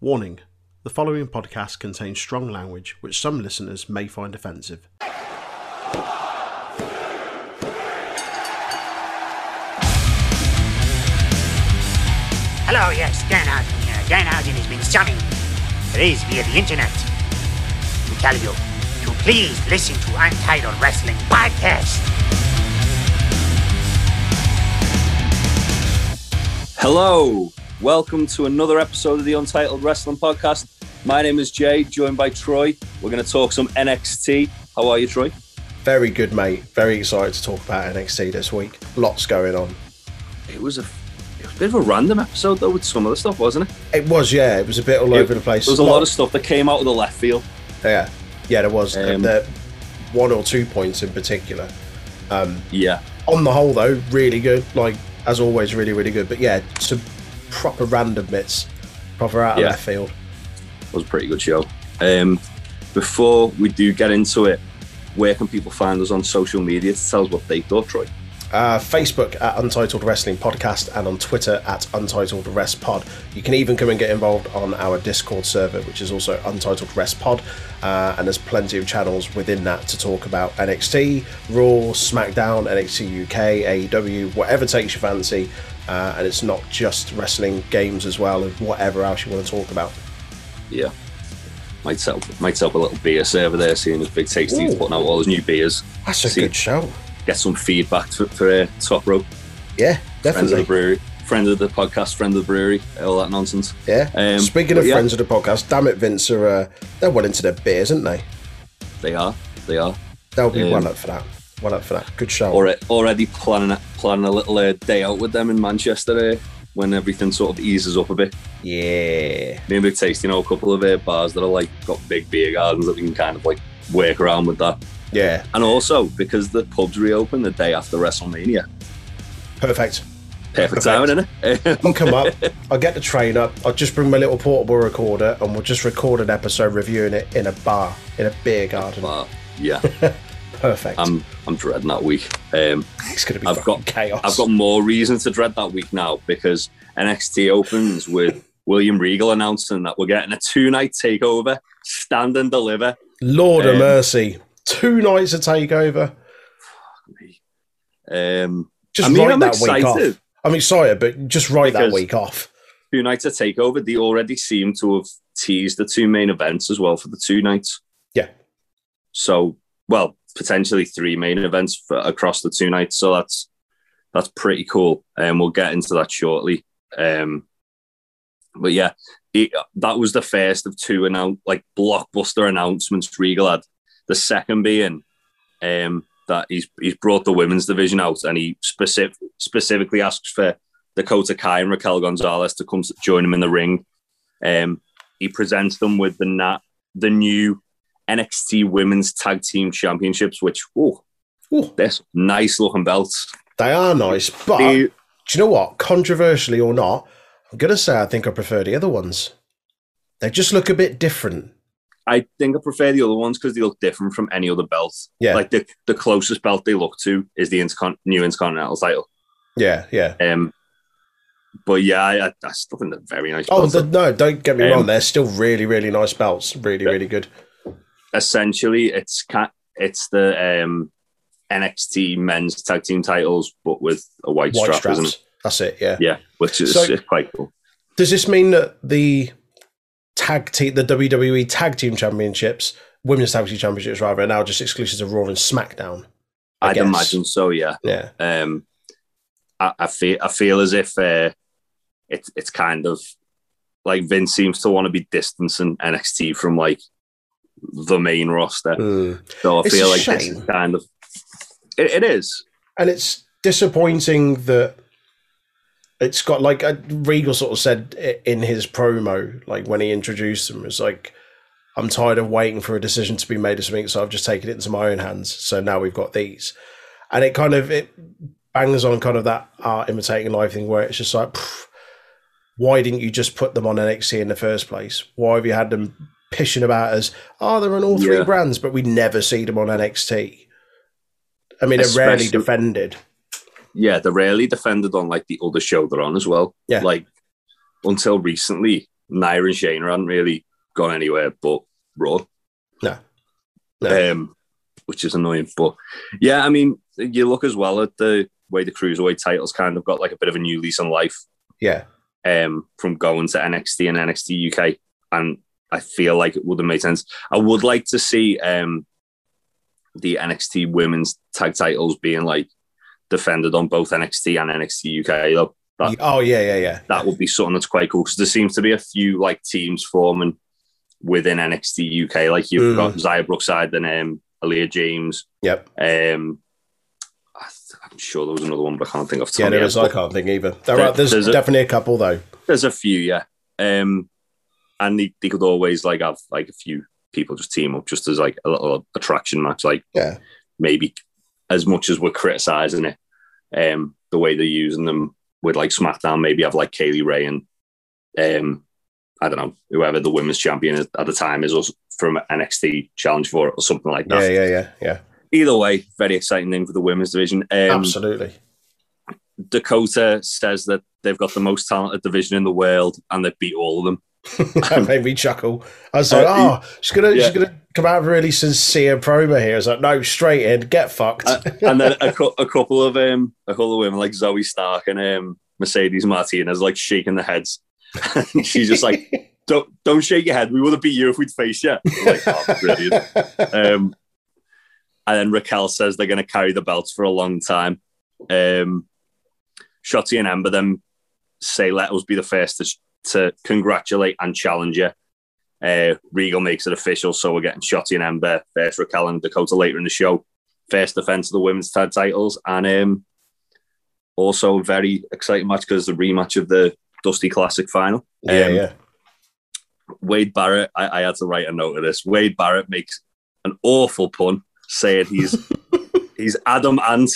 Warning the following podcast contains strong language which some listeners may find offensive. Hello, yes, Danhausen here. Danhausen has been summoned, raised via the internet, to tell you to please listen to Untitled Wrestling Podcast. Hello, welcome to another episode of the Untitled Wrestling Podcast. My name is Jay, joined by Troy. We're going to talk some NXT. How are you, Troy? Very good, mate. Very excited to talk about NXT this week. Lots going on. It was a, it was a bit of a random episode though with some of the stuff, wasn't it? It was, yeah, it was a bit all It- over the place. There was a lot of stuff that came out of the left field. Yeah, yeah, there was. Um, the one or two points in particular. Yeah, On the whole, though, really good. Like, as always, really, really good. But yeah, some proper random bits, proper out of Yeah. left field. it was a pretty good show. Um, before we do get into it, where can people find us on social media to tell us what they thought, Troy? Uh, Facebook at Untitled Wrestling Podcast and on Twitter at Untitled Rest Pod. You can even come and get involved on our Discord server, which is also Untitled Rest Pod. Uh, and there's plenty of channels within that to talk about NXT, Raw, SmackDown, NXT UK, AEW, whatever takes your fancy. Uh, and it's not just wrestling games as well, and whatever else you want to talk about. Yeah. Might up, might up a little beer server there, seeing as Big Tasty's putting out all his new beers. That's a See- good show. Get some feedback for, for uh, Top Rope. Yeah, friends of the definitely. brewery, friend of the podcast, friend of the brewery, all that nonsense. Yeah. Um, Speaking of yeah. friends of the podcast, damn it, Vince, are uh, they're well into their beers, aren't they? They are, they are. They'll be Um, well up for that. Well up for that. Good show. Already, already planning a, planning a little uh, day out with them in Manchester uh, when everything sort of eases up a bit. Yeah. Maybe Big Tasty know a couple of uh, bars that are like got big beer gardens that we can kind of like work around with that. Yeah. And also because the pubs reopen the day after WrestleMania, Perfect. perfect Perfect. timing, innit? I'll come up. I'll get the train up. I'll just bring my little portable recorder and we'll just record an episode reviewing it in a bar, in a beer garden. but yeah, Perfect. I'm I'm dreading that week. Um, it's going to be I've got- chaos. I've got more reason to dread that week now because NXT opens with William Regal announcing that we're getting a two night takeover, stand and deliver. Lord of um, mercy. Two nights of takeover. Um, Just I mean, write I'm that week excited. off. I'm excited, but just write that Because- week off. two nights of takeover. They already seem to have teased the two main events as well for the two nights. Yeah. So, well, potentially three main events for, across the two nights. So that's that's pretty cool, and we'll get into that shortly. Um, but yeah, it, that was the first of two announce like blockbuster announcements Regal had. The second being um, that he's he's brought the women's division out, and he specific, specifically asks for Dakota Kai and Raquel Gonzalez to come to join him in the ring. Um, he presents them with the na- the new NXT Women's Tag Team Championships, which oh, this nice looking belts. they are nice, but They- do you know what? Controversially or not, I'm going to say I think I prefer the other ones. They just look a bit different. I think I prefer the other ones because they look different from any other belt. Yeah. like the, the closest belt they look to is the Intercon- new Intercontinental title. Yeah, yeah. Um, but yeah, I, I, still think they're very nice. Oh the, no! Don't get me Um, wrong. They're still really, really nice belts. Really, Yeah. really good. Essentially it's it's the um, NXT men's tag team titles, but with a white, White strap, isn't it? That's it. Yeah. Yeah, which is So- quite cool. Does this mean that the tag team, the WWE Tag Team Championships, Women's Tag Team Championships, rather, are now just exclusive to Raw and SmackDown? I I'd guess. imagine so. Yeah. Yeah. Um, I, I feel I feel as if uh, it's it's kind of like Vince seems to want to be distancing NXT from like the main roster. Mm. So I It's feel a like this is kind of it, it is. And it's disappointing that it's got like uh, Regal sort of said in his promo, like when he introduced them, it's like, I'm tired of waiting for a decision to be made or something, so I've just taken it into my own hands. So now we've got these. And it kind of it bangs on kind of that art imitating life thing where it's just like, pff, why didn't you just put them on NXT in the first place? Why have you had them pishing about as, oh, they're on all three Yeah. brands, but we never see them on NXT? I mean, they're rarely defended. Yeah, they're rarely defended on like the other show they're on as well. Yeah. Like until recently, Nia and Shayna hadn't really gone anywhere but Raw. No. No. Um, which is annoying. But yeah, I mean, you look as well at the way the cruiserweight titles kind of got like a bit of a new lease on life Yeah. um, from going to NXT and NXT UK, and I feel like it would have made sense. I would like to see um, the NXT women's tag titles being like defended on both NXT and NXT UK. Though that Oh yeah, yeah, yeah. that would be something that's quite cool because there seems to be a few like teams forming within NXT UK. Like you've Mm. got Xia Brookside and um, Aleah James. Yep. Um, I th- I'm sure there was another one, but I can't think of. Yeah, there is. I can't think either. There are, there's, There's a- definitely a couple though. There's a few, yeah. Um, and they, they could always like have like a few people just team up just as like a little attraction match, like Yeah. maybe as much as we're criticizing it, um, the way they're using them with like SmackDown, maybe have like Kay Lee Ray and um, I don't know whoever the women's champion is at the time is us from NXT challenge for it or something like that. Yeah, yeah, yeah, yeah. Either way, very exciting thing for the women's division. Um, Absolutely. Dakota says that they've got the most talented division in the world and they beat all of them. that made me chuckle. I was like, Uh, oh, she's gonna yeah. she's gonna come out with a really sincere promo here. I was like, no, straight in, get fucked. Uh, and then a, a couple of um, a couple of women like Zoey Stark and um, Mercedes Martinez like shaking their heads. she's just like, "Don't don't shake your head. We would have beat you if we'd faced you." Like, oh, brilliant. Um, and then Raquel says they're going to carry the belts for a long time. Um, Shotzi and Ember then say, "Let us be the first to, to congratulate and challenge you." Uh, Regal makes it official, so we're getting Shotzi and Ember first, Raquel and Dakota later in the show. First defense of the women's tag titles, and um, also a very exciting match because the rematch of the Dusty Classic final. yeah, Um, yeah. Wade Barrett, I, I had to write a note of this. Wade Barrett makes an awful pun saying he's he's Adam Ant.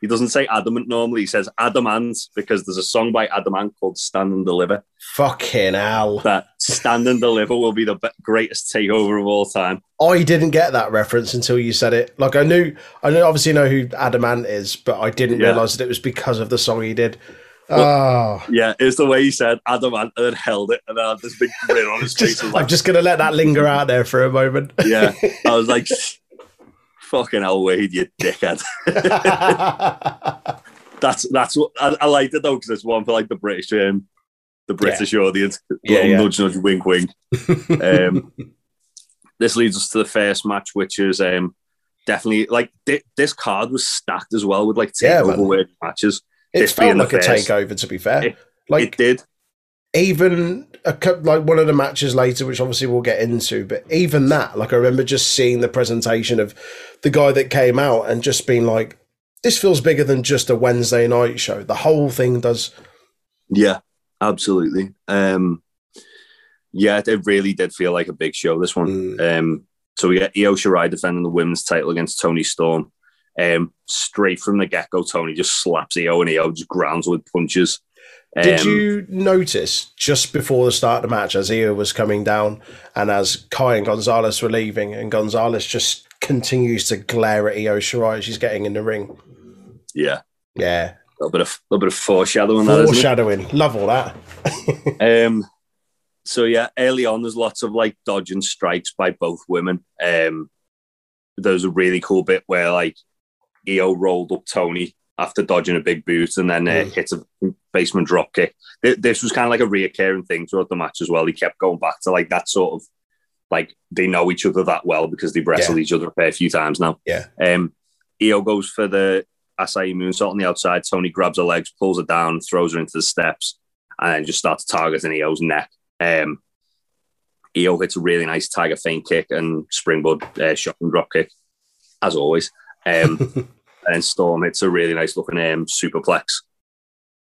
He doesn't say adamant normally. He says adamant because there's a song by Adam Ant called "Stand and Deliver." Fucking hell. That "Stand and Deliver" will be the greatest takeover of all time. I didn't get that reference until you said it. Like I knew, I knew, obviously know who Adam Ant is, but I didn't Yeah. realize that it was because of the song he did. Oh, Yeah, it's the way he said Adamant and then held it, and had this big grin on his face. just, was I'm just gonna let that linger out there for a moment. yeah, I was like, "Fucking hell, Wade, you dickhead." that's that's what I, I liked it though because it's one for like the British um, the British audience. Yeah, Little yeah. nudge, nudge, wink, wink. Um, this leads us to the first match, which is um, definitely like thi- this card was stacked as well with like Yeah, takeover man. word matches. it This felt being like a takeover, to be fair. It- like it did, even a cou- like one of the matches later, which obviously we'll get into, but even that, like I remember just seeing the presentation of the guy that came out and just being like, "This feels bigger than just a Wednesday night show." The whole thing does. yeah, absolutely. Um, yeah, it really did feel like a big show. This one. Mm. Um, so we get Io Shirai defending the women's title against Toni Storm. Um, straight from the get go, Toni just slaps Io and Io just grounds with punches. Did Um, you notice just before the start of the match, as Io was coming down and as Kai and Gonzalez were leaving, and Gonzalez just continues to glare at Io Shirai as she's getting in the ring? Yeah, Yeah, a little bit of little bit of foreshadowing. That, isn't it? foreshadowing. Love all that. Um, so yeah, early on, there's lots of like dodging strikes by both women. Um, there was a really cool bit where like Io rolled up Toni after dodging a big boot and then uh, Mm. hit a basement drop kick. Th- This was kind of like a reoccurring thing throughout the match as well. He kept going back to like that sort of like they know each other that well because they've wrestled each other a fair few times now. Yeah. Um, Io goes for the Asai moonsault on the outside. Toni grabs her legs, pulls her down, throws her into the steps, and then just starts targeting Io's neck. Um, Io hits a really nice tiger feint kick and springboard uh, and drop kick, as always. Um, and Storm hits a really nice looking um, superplex.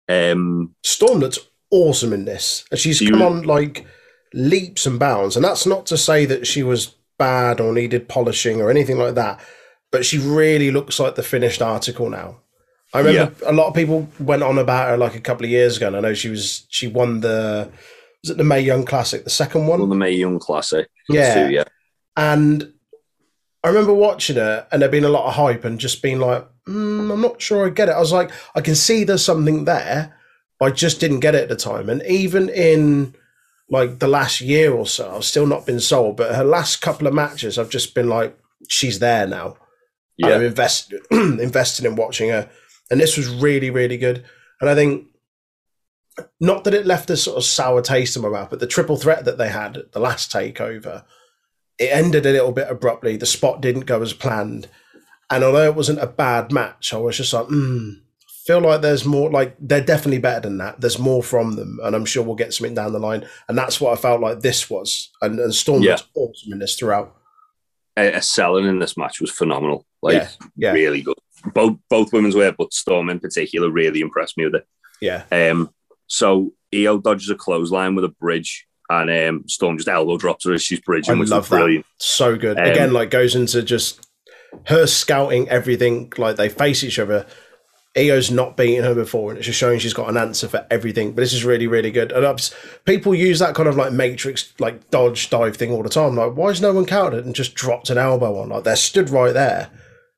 Um, Storm looks awesome in this. And she's You- come on like leaps and bounds. And that's not to say that she was bad or needed polishing or anything like that. But she really looks like the finished article now. I remember a lot of people went on about her like a couple of years ago, and I know she was she won the was it the Mae Young Classic, the second one? the Mae Young Classic. Yeah. Too, yeah. And I remember watching it and there being a lot of hype and just being like, mm, I'm not sure I get it. I was like, I can see there's something there, I just didn't get it at the time. And even in like the last year or so, I've still not been sold. But her last couple of matches, I've just been like, she's there now. Yeah. I'm invest, invested in watching her. And this was really, really good. And I think, not that it left a sort of sour taste in my mouth, but the triple threat that they had at the last takeover, it ended a little bit abruptly. The spot didn't go as planned. And although it wasn't a bad match, I was just like, hmm, feel like there's more, like, they're definitely better than that. There's more from them. And I'm sure we'll get something down the line. And that's what I felt like this was. And, and Storm yeah. was awesome in this throughout. A, selling in this match was phenomenal. Like, yeah. yeah. really good. Both both women's wear, but Storm in particular really impressed me with it. Yeah. Um. So Io dodges a clothesline with a bridge, and um, Storm just elbow drops her as she's bridging, I which love was brilliant. That. So good. Um, Again, like goes into just her scouting everything. Like they face each other. Io's not beaten her before, and it's just showing she's got an answer for everything. But this is really, really good. And people use that kind of like matrix, like dodge dive thing all the time. Like, why has no one counted and just dropped an elbow on? Like, they're stood right there.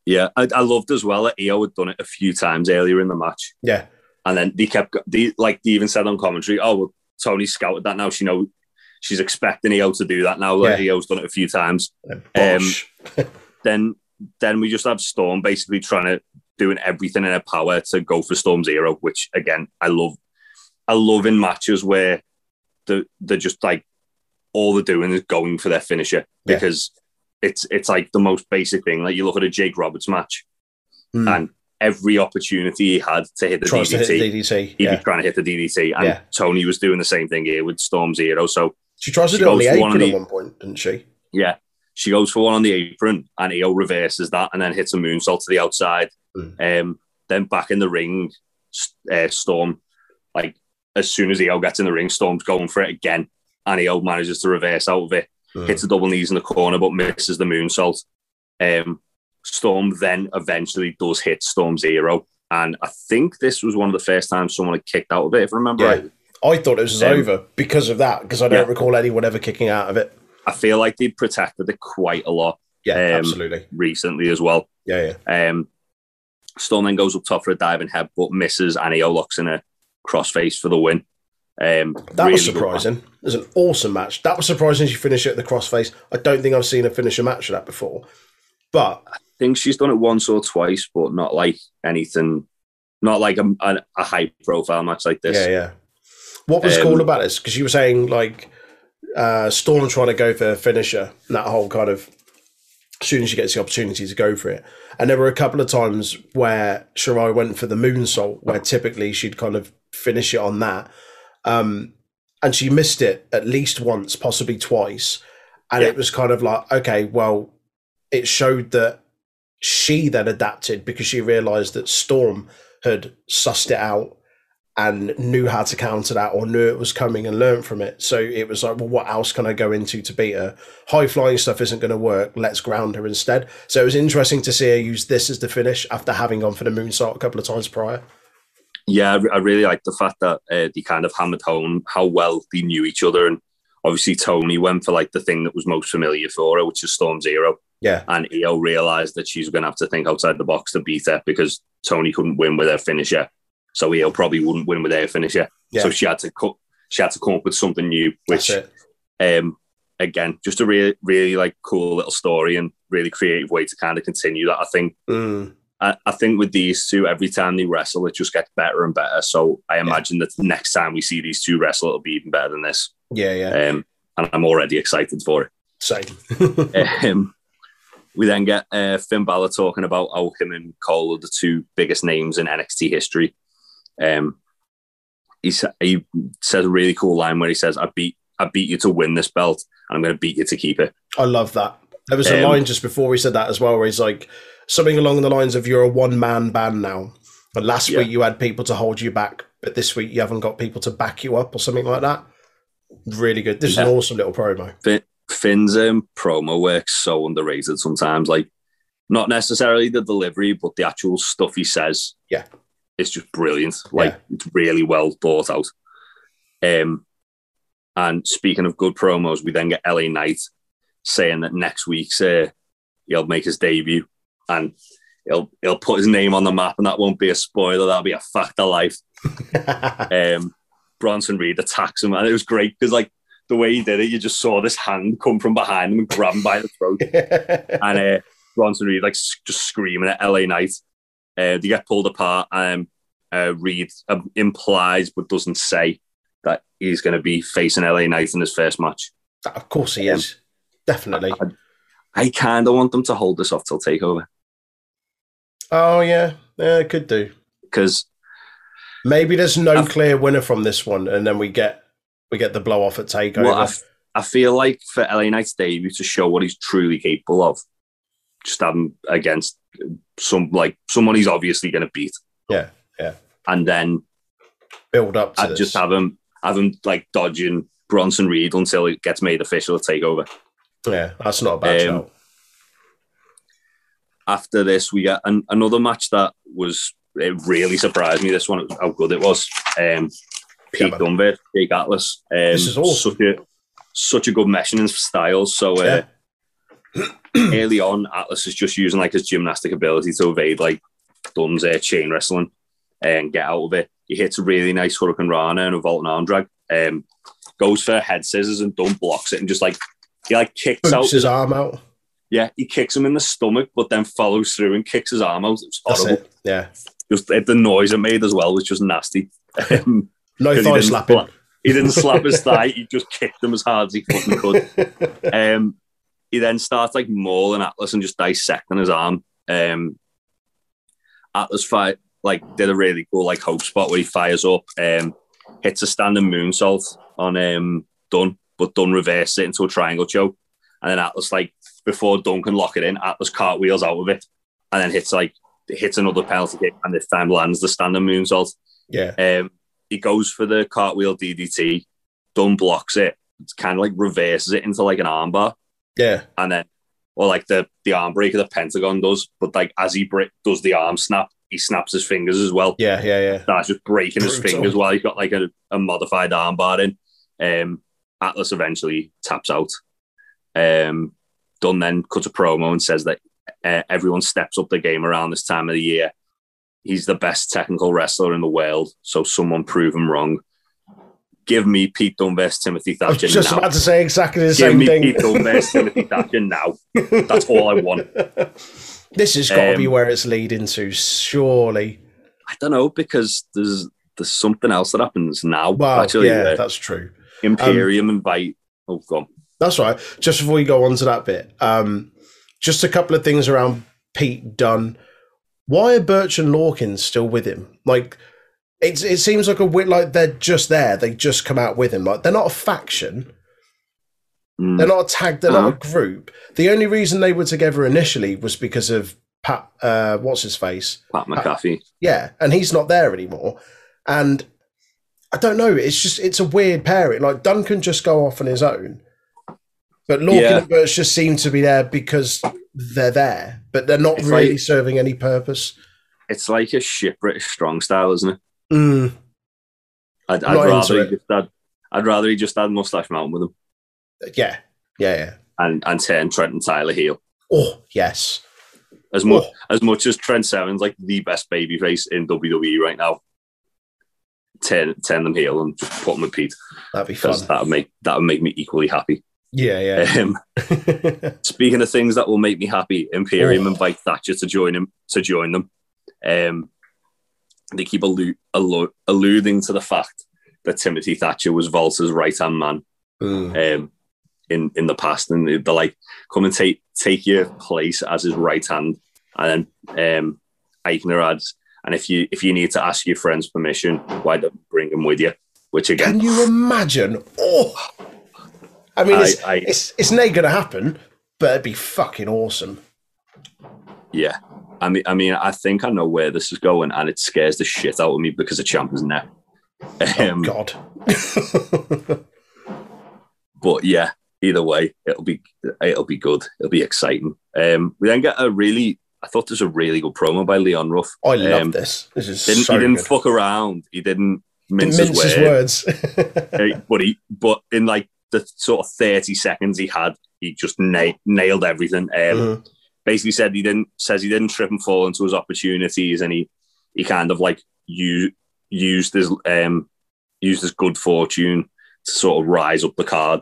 Yeah, I, I loved as well that Io had done it a few times earlier in the match. Yeah, and then they kept, they, like they even said on commentary, "Oh, well, Toni scouted that now. She know she's expecting Io to do that now. Like yeah. Io's done it a few times." Um, then then we just have Storm basically trying to doing everything in her power to go for Storm Zero, which again I love. I love in matches where the they're just like all they're doing is going for their finisher because yeah. it's it's like the most basic thing. Like you look at a Jake Roberts match, mm. and every opportunity he had to hit the Tries DDT, hit DDT. he'd yeah. be trying to hit the DDT, and yeah. Toni was doing the same thing here with Storm Zero. So she tries to do it on the apron the, at one point, didn't she? Yeah, she goes for one on the apron, and Io reverses that and then hits a moonsault to the outside. Mm. Um, then back in the ring, uh, Storm, like as soon as Io gets in the ring, Storm's going for it again, and Io manages to reverse out of it, mm. hits the double knees in the corner, but misses the moonsault. Um, Storm then eventually does hit Storm Zero, and I think this was one of the first times someone had kicked out of it, if I remember yeah. right. I thought it was um, over because of that, because I don't yeah. recall anyone ever kicking out of it. I feel like they protected it quite a lot. Yeah, um, absolutely. Recently as well. Yeah, yeah. Um, Storm then goes up top for a diving headbutt, misses, and Io locks in a crossface for the win. Um, that really was surprising. It was an awesome match. That was surprising she finished it at the crossface. I don't think I've seen her finish a match of that before. But I think she's done it once or twice, but not like anything, not like a, a, a high profile match like this. Yeah, yeah. What was um, cool about this? Because you were saying like uh, Storm trying to go for a finisher, and that whole kind of as soon as she gets the opportunity to go for it. And there were a couple of times where Shirai went for the moonsault, where typically she'd kind of finish it on that. Um, and she missed it at least once, possibly twice. And yeah. it was kind of like, okay, well, it showed that she then adapted because she realized that Storm had sussed it out and knew how to counter that or knew it was coming and learned from it. So it was like, well, what else can I go into to beat her? High flying stuff isn't going to work. Let's ground her instead. So it was interesting to see her use this as the finish after having gone for the moonsault a couple of times prior. Yeah, I really like the fact that uh, they kind of hammered home how well they knew each other. And obviously, Toni went for like the thing that was most familiar for her, which is Storm Zero. Yeah. And Io realized that she's going to have to think outside the box to beat her because Toni couldn't win with her finisher. So Io probably wouldn't win with her finisher. Yeah. So she had to cut. She had to come up with something new, which, um, again, just a really, really like cool little story and really creative way to kind of continue that. I think. Mm. I, I, think with these two, every time they wrestle, it just gets better and better. So I imagine yeah. that next time we see these two wrestle, it'll be even better than this. Yeah, yeah. Um, and I'm already excited for it. Same. um, we then get uh, Finn Balor talking about how him and Cole are the two biggest names in NXT history. Um, he, he says a really cool line where he says, "I beat I beat you to win this belt, and I'm going to beat you to keep it." I love that. There was a um, line just before he said that as well, where he's like something along the lines of, "You're a one man band now." But last yeah. week you had people to hold you back, but this week you haven't got people to back you up or something like that. Really good. This yeah. is an awesome little promo. Finn, Finn's um, promo works so underrated sometimes. Like, not necessarily the delivery, but the actual stuff he says. Yeah it's just brilliant. Like yeah. it's really well thought out. Um, and speaking of good promos, we then get LA Knight saying that next week's uh, he'll make his debut and he'll he'll put his name on the map, and that won't be a spoiler. That'll be a fact of life. um, Bronson Reed attacks him, and it was great because like the way he did it, you just saw this hand come from behind him and grab him by the throat. and uh, Bronson Reed like just screaming at LA Knight. Uh, they get pulled apart. And uh, Reed um, implies but doesn't say that he's going to be facing LA Knight in his first match. of course he is. Definitely. I kind of want them to hold this off till Takeover Oh yeah, yeah, could do. because Maybe there's no I've- clear winner from this one, and then we get we get the blow off at Takeover. well, I, f- I feel like for LA Knight's debut to show what he's truly capable of, just have him against some like someone he's obviously going to beat, yeah, yeah. and then Build up to I'd just have him have him like dodging Bronson Reed until it gets made official at Takeover. yeah, that's not a bad Um, shout. after this, we got an, another match that was it really surprised me. This one, how good it was. Um, Pete man. Dunbar, Jake Atlas. Um, This is awesome. Such a, such a good meshing in styles. So uh, early on, Atlas is just using like his gymnastic ability to evade like Dunn's uh, chain wrestling and get out of it. He hits a really nice Hurricanrana and a Vault and arm drag. Um, goes for head scissors and Dunn blocks it and just like he like kicks out his arm out. yeah, he kicks him in the stomach, but then follows through and kicks his arm out. It was horrible. it. Yeah. Just the noise it made as well was just nasty. Um, No thigh didn't slapping. slap- he didn't slap his thigh. He just kicked him as hard as he fucking could. Um, he then starts like mauling Atlas and just dissecting his arm. Um, Atlas fight like did a really cool like hope spot where he fires up, um, hits a standing moonsault on um Dunn, but Dunn reverses it into a triangle choke, and then Atlas like before Dunn can lock it in, Atlas cartwheels out of it, and then hits like hits another penalty kick, and this time lands the standing moonsault. yeah. Um, he goes for the cartwheel DDT. Dunn blocks it. It's kind of like reverses it into like an armbar, Yeah. and then or like the the arm breaker the Pentagon does. But like as he break, does the arm snap, he snaps his fingers as well. Yeah. Yeah. Yeah. That's just breaking his fingers while he's got like a, a modified armbar in. Um, Atlas eventually taps out. Um, Dunn then cuts a promo and says that uh, everyone steps up the game around this time of the year. He's the best technical wrestler in the world, so someone prove him wrong. Give me Pete Dunbar, Timothy Thatcher. I was just now. about to say exactly the Give same me thing. Pete Dunbar, Timothy Thatcher now. That's all I want. This has got to be Um, where it's leading to, surely. I don't know because there's there's something else that happens now. Well, actually, yeah, that's true. Imperium invite. Oh, go on. That's right. Just before we go on to that bit, um, just a couple of things around Pete Dunn. Why are Burch and Lorcan still with him? Like, it's it seems like a like they're just there. They just come out with him. Like they're not a faction. Mm. They're not a tag. They're not a group. The only reason they were together initially was because of Pat. Uh, what's his face? Pat McAfee. Yeah, and he's not there anymore. And I don't know. It's just it's a weird pairing. Like Duncan just go off on his own, but Lorcan Yeah. and Burch just seem to be there because they're there, but they're not It's really like- serving any purpose. It's like a shit British strong style, isn't it? Mm, I'd, I'd rather he just had, I'd rather he just had Mustache Mountain with him yeah, yeah, yeah. and and turn Trent and Tyler heel. Oh yes, As much Oh. as much as Trent Seven's like the best babyface in WWE right now. Turn turn them heel and just put them with Pete that'd be fun. that would make that would make me equally happy. Yeah, yeah. Um, speaking of things that will make me happy, Imperium Oh. invite Thatcher to join him to join them. Um, they keep allu- allu- alluding to the fact that Timothy Thatcher was Walter's right hand man Mm. um, in in the past, and they're like, "Come and take take your place as his right hand." And then um, Aichner adds, "And if you if you need to ask your friend's permission, why don't bring him with you?" Which again, Can you imagine? Oh, I mean, I- it's I- it's it's not going to happen, but it'd be fucking awesome. Yeah. I mean, I mean, I think I know where this is going, and it scares the shit out of me because of Ciampa's neck. Oh Um, God. but yeah, either way, it'll be it'll be good. It'll be exciting. Um, we then get a really, I thought was a really good promo by Leon Ruff. I love Um, this. This is Didn't, so he didn't good. fuck around. He didn't mince, Didn't mince his, words. words. But he, but in like the sort of thirty seconds he had, he just na- nailed everything. Um, Mhm. Basically said he didn't says he didn't trip and fall into his opportunities and he he kind of like you used his um used his good fortune to sort of rise up the card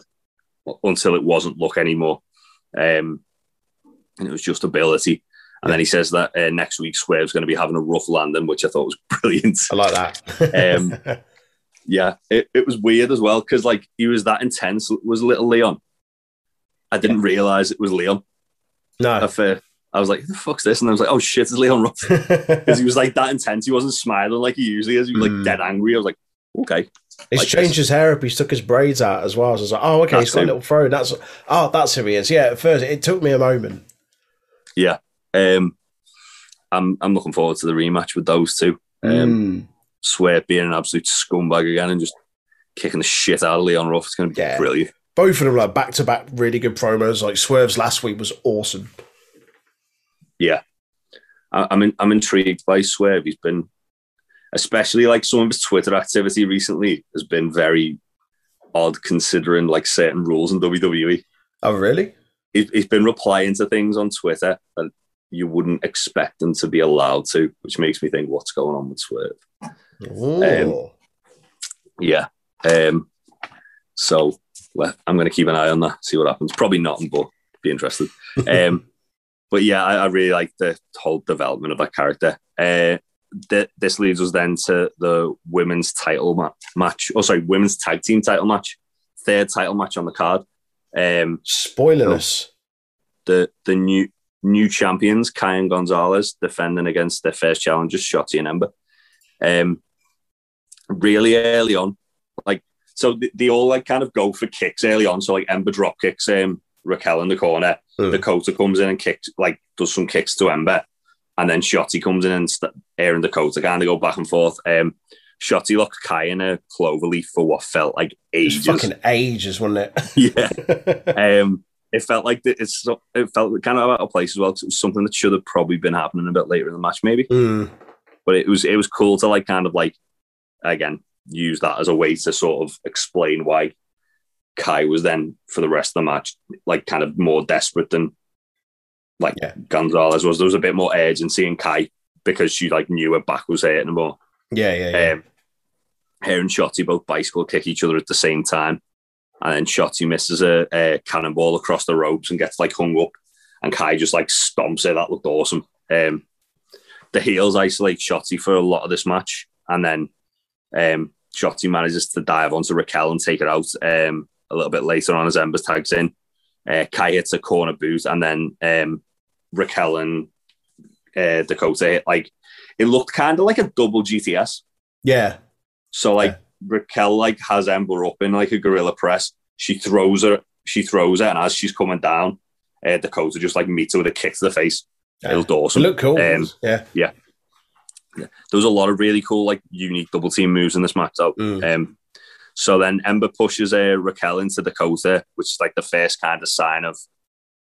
until it wasn't luck anymore. Um, and it was just ability. And then he says that uh, next week Swerve's going to be having a rough landing, which I thought was brilliant. I like that. Um, yeah, it, it was weird as well because like he was that intense. Was little Leon? I didn't realize it was Leon. No. At first, I was like, "Who the fuck's this?" And I was like, "Oh shit, it's Leon Ruff." Because he was like that intense. He wasn't smiling like he usually is. He was like Mm. dead angry. I was like, "Okay, He's like changed this. his hair up. He's took his braids out as well. So I was like, oh, okay, he's That's got a little throw. That's oh, that's who he is. Yeah, at first it took me a moment. yeah." Um, I'm I'm looking forward to the rematch with those two. Um, Mm. Swerve being an absolute scumbag again and just kicking the shit out of Leon Ruff. It's going to be Yeah. brilliant. Both of them like back to back, really good promos. Like Swerve's last week was awesome. I, I'm in, I'm intrigued by Swerve. He's been, especially like some of his Twitter activity recently has been very odd considering like certain rules in WWE. Oh, really? He, he's been replying to things on Twitter that you wouldn't expect him to be allowed to, which makes me think what's going on with Swerve. Ooh. Yeah. Um, so I'm going to keep an eye on that, see what happens. Probably not, but be interested. Um, but yeah, I, I really like the whole development of that character. Uh, th- this leads us then to the women's title ma- match. Oh, sorry, women's tag team title match. Third title match on the card. Um, Spoiling us. the the new new champions, Kai and Gonzalez, defending against their first challengers, Shotzi and Ember. Um, really early on, like so they, they all like kind of go for kicks early on. So like Ember drop kicks um, Raquel in the corner. Mm. Dakota comes in and kicks like does some kicks to Ember, and then Shotzi comes in and st- her and Dakota kind of go back and forth. Um, Shotzi locked Kai in a clover leaf for what felt like ages. fucking ages, wasn't yeah. it? Um, it felt like the, it's it felt kind of out of place as well it was something that should have probably been happening a bit later in the match, maybe. Mm. But it was it was cool to like kind of like again use that as a way to sort of explain why Kai was then for the rest of the match like kind of more desperate than like Yeah. Gonzalez was. There was a bit more urgency in Kai because she like knew her back was hurting more. Yeah, yeah, yeah. Um, her and Shotzi both bicycle kick each other at the same time. And then Shotzi misses a, a cannonball across the ropes and gets like hung up. And Kai just like stomps her. That looked awesome. Um, the heels isolate Shotzi for a lot of this match. And then um, Shotzi manages to dive onto Raquel and take her out um, a little bit later on as Embers tags in. Uh, Kai hits a corner boot. And then um, Raquel and uh, Dakota hit like, it looked kind of like a double GTS. yeah. So like Yeah. Raquel like has Ember up in like a gorilla press. She throws her, she throws her, and as she's coming down, uh, Dakota just like meets her with a kick to the face. It looked It awesome. looked cool. Um, yeah. There was a lot of really cool like unique double team moves in this match. Mm. Um, so then Ember pushes uh, Raquel into Dakota, which is like the first kind of sign of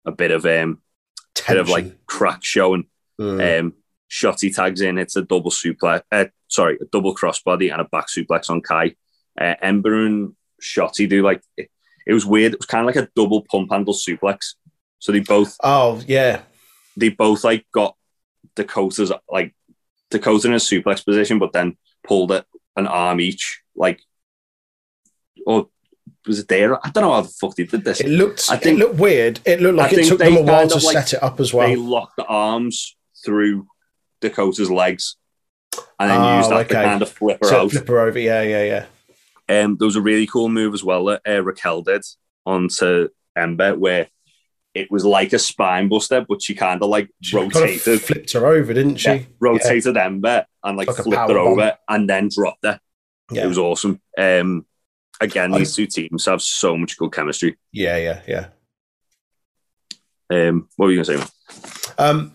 a bit of um, bit of like Tension. crack showing. Mm. Um, Shotzi tags in. It's a double suplex. Uh, sorry, a double crossbody and a back suplex on Kai. Uh, Ember and Shotzi do like it, it was weird. It was kind of like a double pump handle suplex. So they both oh, yeah. they both like got Dakota's like Dakota in a suplex position, but then pulled it an arm each. Like, or was it there? I don't know how the fuck they did this. It looked, I think- it looked weird. It looked like I it took them a while to like, set it up as well. they locked the arms through Dakota's legs and then Oh, used that to okay. kind of flip her So out. flip her over. Yeah, yeah, yeah. Um, there was a really cool move as well that uh, Raquel did onto Ember where it was like a spine buster, but she kind of like She kind of rotated, flipped her over, didn't she? yeah, rotated Ember and like, Like flipped her bomb. over and then dropped her. Yeah. It was awesome. Um, again, these two teams have so much good chemistry. Yeah, yeah, yeah. Um, what were you going to say? Man? Um,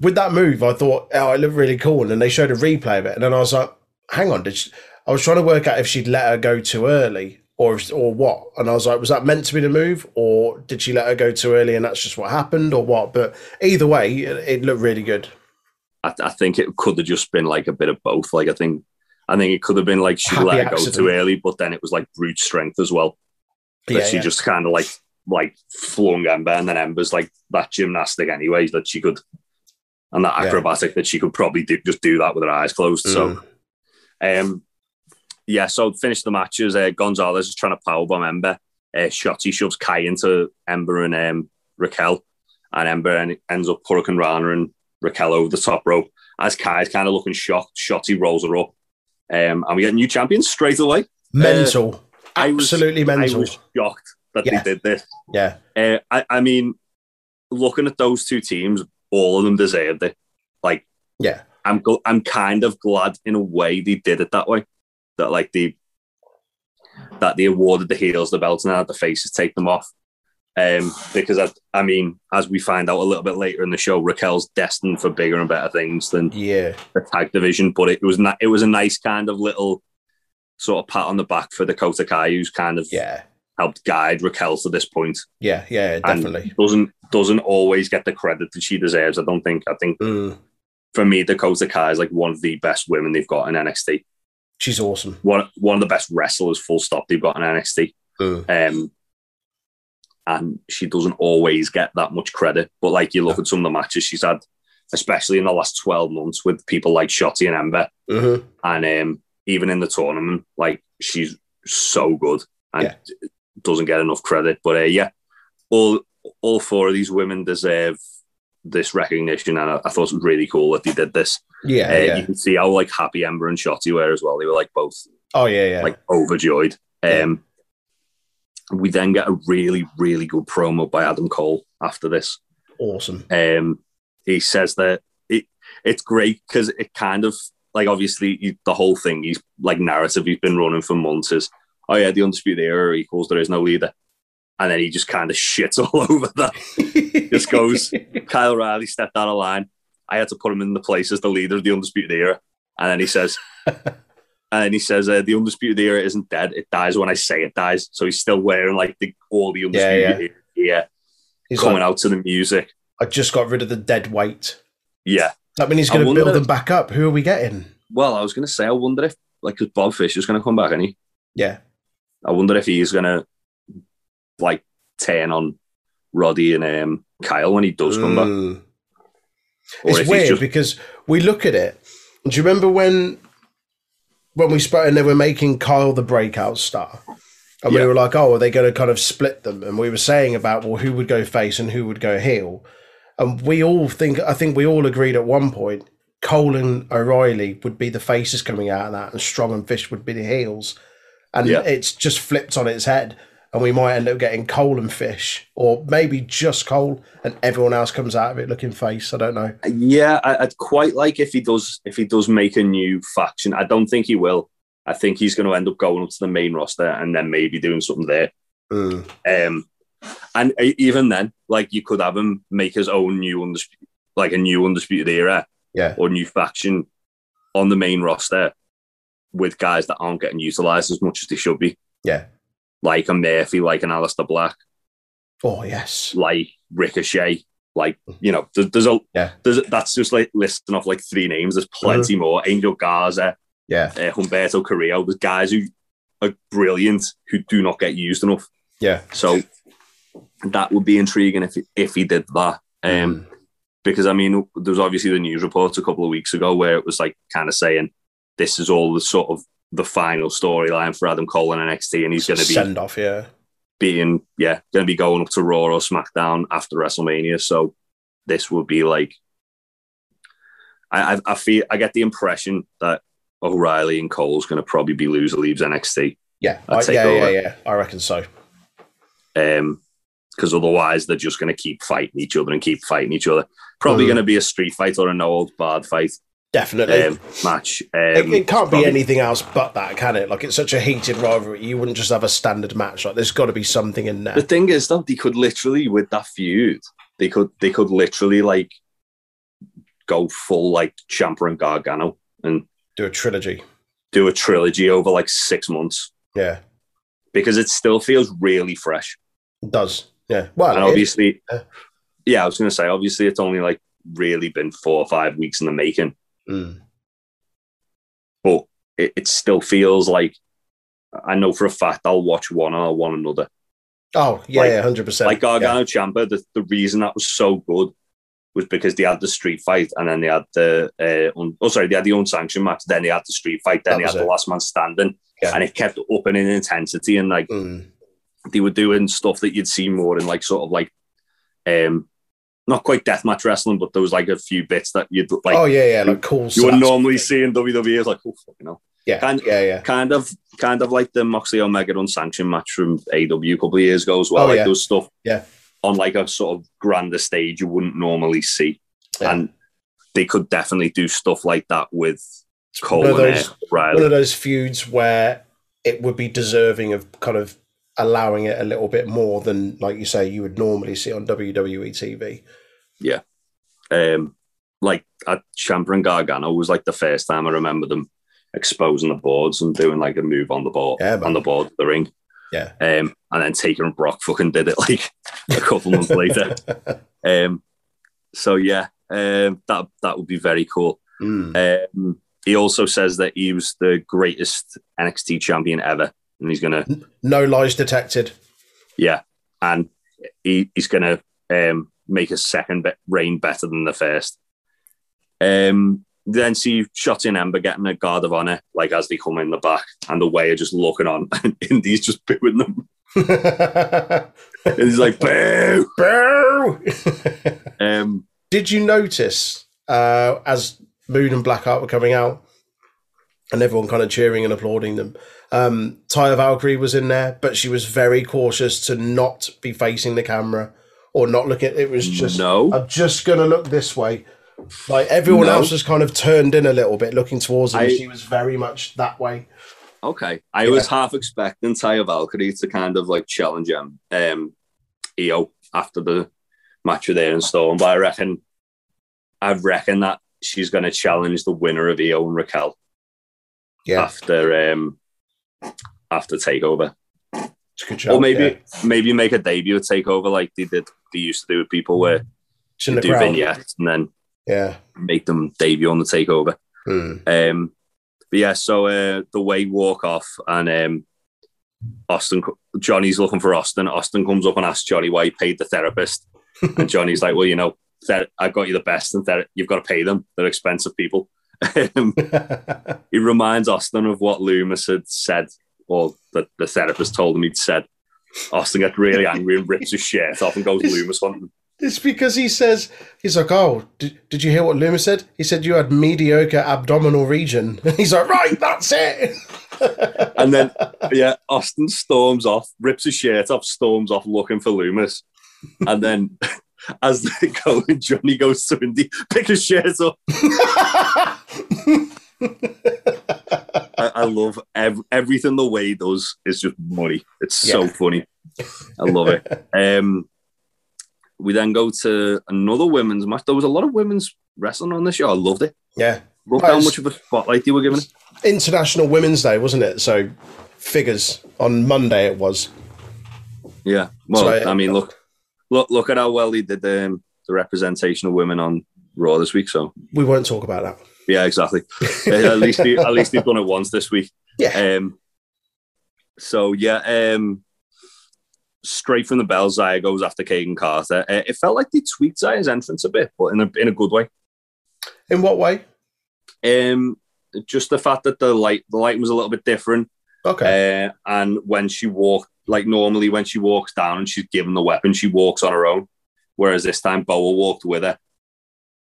with that move, I thought, oh, it looked really cool. And then they showed a replay of it. And then I was like, hang on, did she, I was trying to work out if she'd let her go too early or or what. And I was like, was that meant to be the move or did she let her go too early and that's just what happened or what? But either way, it, looked really good. I, I think it could have just been like a bit of both. Like I think, I think it could have been like she Happy let her go too early, but then it was like brute strength as well. that Yeah, she yeah. just kind of like like flung Ember, and then Ember's like that gymnastic anyway that she could, and that Yeah. acrobatic that she could probably do just do that with her eyes closed. So, Mm. um, yeah, so finish the matches. Uh, Gonzalez is trying to powerbomb Ember. Uh, Shotzi shoves Kai into Ember and um, Raquel, and Ember en- ends up hurricanrana and Raquel over the top rope. As Kai's kind of looking shocked, Shotzi rolls her up, um, and we get new champions straight away. Mental. Was- Absolutely mental. I was shocked that Yeah. they did this. yeah. Uh, I, I mean, looking at those two teams, all of them deserved it. Like, Yeah. I'm gl- I'm kind of glad in a way they did it that way. That like the that they awarded the heels the belts and had the faces take them off. Um, because I, I mean, as we find out a little bit later in the show, Raquel's destined for bigger and better things than Yeah. the tag division. But it was not, it was a nice kind of little sort of pat on the back for Dakota Kai, who's kind of Yeah. helped guide Raquel to this point Yeah. Yeah. and Definitely. doesn't doesn't always get the credit that she deserves. I don't think. I think Mm. for me, Dakota Kai is like one of the best women they've got in NXT. She's awesome. One one of the best wrestlers, full stop, they've got in NXT. Mm. Um, and she doesn't always get that much credit. But like you look at some of the matches she's had, especially in the last twelve months, with people like Shotzi and Ember, hmm and um, even in the tournament, like she's so good and Yeah. doesn't get enough credit. But uh, yeah, all all four of these women deserve this recognition, and I, I thought it was really cool that they did this. Yeah. Uh, yeah. You can see how like happy Ember and Shotzi were as well. They were like both Oh yeah. Yeah. like overjoyed. Yeah. Um, we then get a really really good promo by Adam Cole after this. awesome. Um, he says that it it's great because it kind of like obviously the whole thing he's like narrative he's been running for months is oh yeah the undisputed era equals there is no leader and then he just kind of shits all over that Just goes- Kyle Riley stepped out of line I had to put him in the place as the leader of the undisputed era and then he says and then he says uh, the undisputed era isn't dead it dies when I say it dies so he's still wearing like the all the undisputed yeah. era He's coming like, out to the music I just got rid of the dead weight. yeah That means he's going to build them back up. Who are we getting? Well, I was going to say, I wonder if, like, 'cause Bob Fish is going to come back, he, Yeah. I wonder if he's going to, like, turn on Roddy and um, Kyle when he does come back. Mm. Or It's weird just, because we look at it. Do you remember when when we spoke and they were making Kyle the breakout star? And we were like, oh, are they going to kind of split them? And we were saying about, well, who would go face and who would go heel? And we all think, I think we all agreed at one point, Cole and O'Reilly would be the faces coming out of that, and Strong and Fish would be the heels. And Yeah. it's just flipped on its head. And we might end up getting Cole and Fish, or maybe just Cole, and everyone else comes out of it looking face. I don't know. yeah, I'd quite like if he does, if he does make a new faction. I don't think he will. I think he's going to end up going up to the main roster and then maybe doing something there. Mm. Um, and even then, like, you could have him make his own new undisputed, like a new undisputed era. Yeah. or new faction on the main roster with guys that aren't getting utilized as much as they should be, Yeah. Like a Murphy, like an Aleister Black, Oh yes. like Ricochet. Like you know, there's, there's a Yeah. there's that's just like listing off like three names. There's plenty more. Angel Garza, Yeah. uh, Humberto Carrillo. There's guys who are brilliant who do not get used enough. Yeah. So that would be intriguing if if he did that. Um, Mm. because I mean, there was obviously the news reports a couple of weeks ago where it was like kind of saying this is all the sort of the final storyline for Adam Cole in NXT, and he's going to be send off. Yeah. being yeah going to be going up to Raw or SmackDown after WrestleMania. So this would be like I I, I feel I get the impression that O'Reilly and Cole's going to probably be loser leaves NXT. Yeah. I, yeah. Yeah. over. Yeah. I reckon so. Um, because otherwise they're just going to keep fighting each other and keep fighting each other. Probably Mm. going to be a street fight or a no old barred fight Definitely. um, match. Um, it, it can't be probably- anything else but that, can it? Like it's such a heated rivalry. You wouldn't just have a standard match. Like there's got to be something in there. The thing is, though, they could literally with that feud, they could they could literally like go full like Ciampa and Gargano and Do a trilogy. do a trilogy over like six months Yeah. because it still feels really fresh. It does. Yeah. Well, And obviously, yeah. yeah, I was going to say, obviously, it's only like really been four or five weeks in the making, Mm. but it, it still feels like I know for a fact I'll watch one or one another. Oh yeah, Like- yeah, hundred percent. Like Gargano Ciampa, the, the reason that was so good was because they had the street fight and then they had the uh, un- oh sorry they had the unsanctioned match, then they had the street fight, then That they had the last man standing, Yeah. and it kept up in intensity and like Mm. they were doing stuff that you'd see more in like sort of like um not quite deathmatch wrestling, but there was like a few bits that you'd like oh yeah, yeah, like cool. you would normally see in WWE. It's like, oh fucking hell. Yeah, kind- yeah, yeah. Kind of kind of like the Moxley Omega unsanctioned match from AEW a couple of years ago as well. Oh, like yeah. those stuff Yeah. on like a sort of grander stage you wouldn't normally see. Yeah. And they could definitely do stuff like that with Cole one of those- One of those feuds where it would be deserving of kind of allowing it a little bit more than, like you say, you would normally see on WWE TV. Yeah. Um, like at Ciampa and Gargano was like the first time I remember them exposing the boards and doing like a move on the board Yeah, on the board of the ring. Yeah. Um, and then Taker and Brock fucking did it like a couple months later. Um, so yeah, um, that that would be very cool. Mm. Um, he also says that he was the greatest NXT champion ever, and he's gonna No lies detected. yeah, and he, he's gonna um, make a second be- reign better than the first. Um, then see Shotzi and Ember getting a guard of honor, like as they come in the back, and the way are just looking on, and Indi's just booing them. And he's like, "Boo!" Boo! Um, Did you notice uh, as Moon and Blackheart were coming out and everyone kind of cheering and applauding them? Um, Taya Valkyrie was in there, but she was very cautious to not be facing the camera or not look at it. Was just, No. I'm just going to look this way. Like everyone No. else was kind of turned in a little bit, looking towards her. I- she was very much that way. Okay. I Yeah. was half expecting Taya Valkyrie to kind of like challenge him, um, Io after the match with Aaron Stone, but I reckon, I reckon that she's going to challenge the winner of Io and Raquel Yeah, after um after Takeover, it's a good job. or maybe yeah. maybe make a debut at Takeover like they did they used to do with people where It's you do crowd. vignettes and then Yeah. make them debut on the Takeover. Hmm. Um, but yeah, so uh, the way walk off and um, Austin, Johnny's looking for Austin. Austin comes up and asks Johnny why he paid the therapist, and Johnny's like, "Well, you know, I got you the best, and ther- you've got to pay them. They're expensive people." Um, he reminds Austin of what Lumis had said, or that the therapist told him he'd said. Austin gets really angry and rips his shirt off and goes Lumis hunting. It's because he says he's like, oh, did, did you hear what Lumis said? He said you had mediocre abdominal region. he's like, right, that's it. And then, yeah, Austin storms off, rips his shirt off, storms off looking for Lumis. And then, as they go, Johnny goes to Indi, pick his shirt up. I, I love ev- everything the way he does is just money. It's so Yeah. funny. I love it. Um, we then go to another women's match. There was a lot of women's wrestling on this show. I loved it. yeah, Look how much of a spotlight they were given. it. International Women's Day, wasn't it? So figures on Monday it was. Yeah. Well, So I- I mean, look, look, look at how well he did um, the representation of women on Raw this week. So We won't talk about that. Yeah, exactly. Uh, at least he, at least he's done it once this week. Yeah. Um. So yeah. Um. Straight from the bell, Xia goes after Kayden Carter. Uh, it felt like they tweaked Xia's entrance a bit, but in a in a good way. In what way? Um. Just the fact that the light the light was a little bit different. Okay. Uh, and when she walked, like normally when she walks down and she's given the weapon, she walks on her own. Whereas this time, Boa walked with her.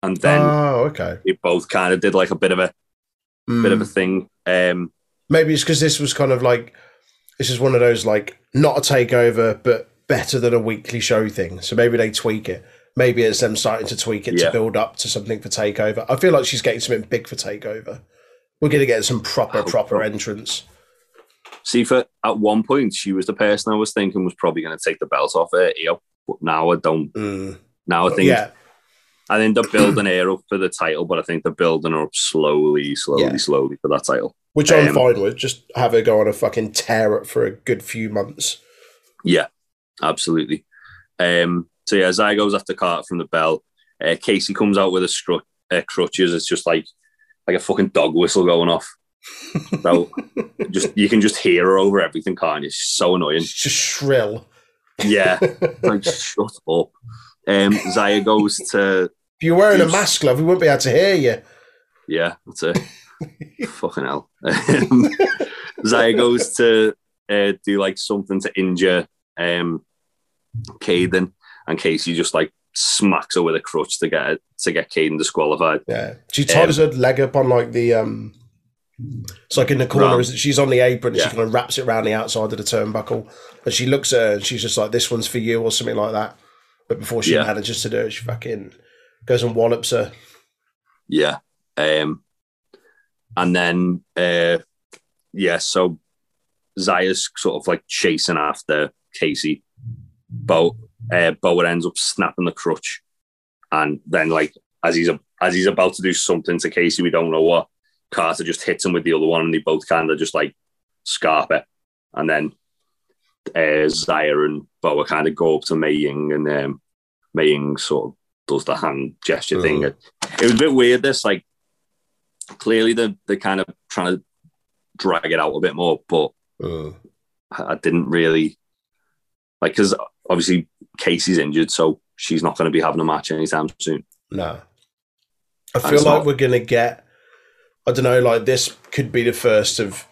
And then oh, okay. they both kind of did like a bit of a bit of a thing. Um, Maybe it's because this was kind of like this is one of those like not a takeover, but better than a weekly show thing. So maybe they tweak it. Maybe it's them starting to tweak it Yeah. to build up to something for takeover. I feel like she's getting something big for takeover. We're gonna get some proper, hope proper entrance. see, for at one point, she was the person I was thinking was probably going to take the belt off her. But now I don't. Mm. Now I think Yeah, I think they're building her up for the title, but I think they're building her up slowly, slowly, Yeah. slowly for that title. which I'm Um, fine with. Just have her go on a fucking tear it for a good few months. Yeah, absolutely. Um, so yeah, Xia goes after Carter from the bell. Uh, Kacy comes out with a stru- uh, crutches. It's just like like a fucking dog whistle going off. So just you can just hear her over everything, can't you? It's so annoying. It's just shrill. Yeah, like shut up. Um, Xia goes to If you're wearing a mask, love, we wouldn't be able to hear you. yeah, that's it. fucking hell. Um, Xia goes to uh, do like something to injure um, Kayden, and Kacy just like smacks her with a crutch to get to get Kayden disqualified. Yeah, she ties her leg up on like the um. It's like in the corner, is she's on the apron and Yeah. she kind of wraps it around the outside of the turnbuckle. And she looks at her and she's just like, "This one's for you" or something like that. But before she Yeah. manages to do it, she fucking goes and wallops her. Yeah. Um, and then, uh, yeah, so Xia's sort of like chasing after Kacy. Bo, uh, Boa ends up snapping the crutch. And then, like, as he's, a, as he's about to do something to Kacy, we don't know what, Carter just hits him with the other one and they both kind of just like scarp it. And then uh, Xia and Boa kind of go up to Mei Ying and um, Mei Ying sort of does the hand gesture thing. Mm. It, it was a bit weird. This like clearly they're, they're kind of trying to drag it out a bit more, but Mm. I didn't really like because obviously Kacy's injured, so she's not going to be having a match anytime soon. No. I feel like not- we're gonna get I don't know, like this could be the first of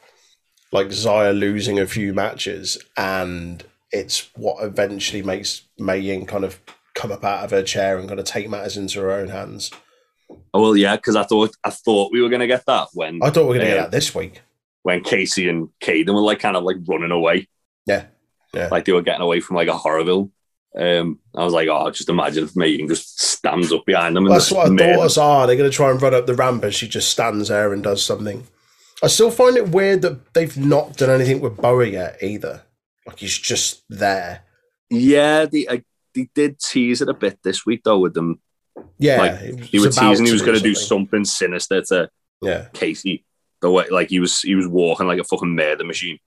like Xia losing a few matches and it's what eventually makes Mei Ying kind of come up out of her chair and kind of take matters into her own hands. Oh well, yeah, because I thought I thought we were going to get that when I thought we were gonna um, get that this week. when Kacy and Kayden were like kind of like running away. Yeah. Yeah. Like they were getting away from like a Horrorville. Um, I was like, oh, just imagine if Megan just stands up behind them. And That's what I murder- thought. As, ah, they're going to try and run up the ramp, and she just stands there and does something. I still find it weird that they've not done anything with Boa yet either. Like he's just there. Yeah, the, I, they did tease it a bit this week though with them. Yeah, Like, He was teasing he was going to do something. sinister to Yeah. Kacy. The way, like he was, he was walking like a fucking murder machine.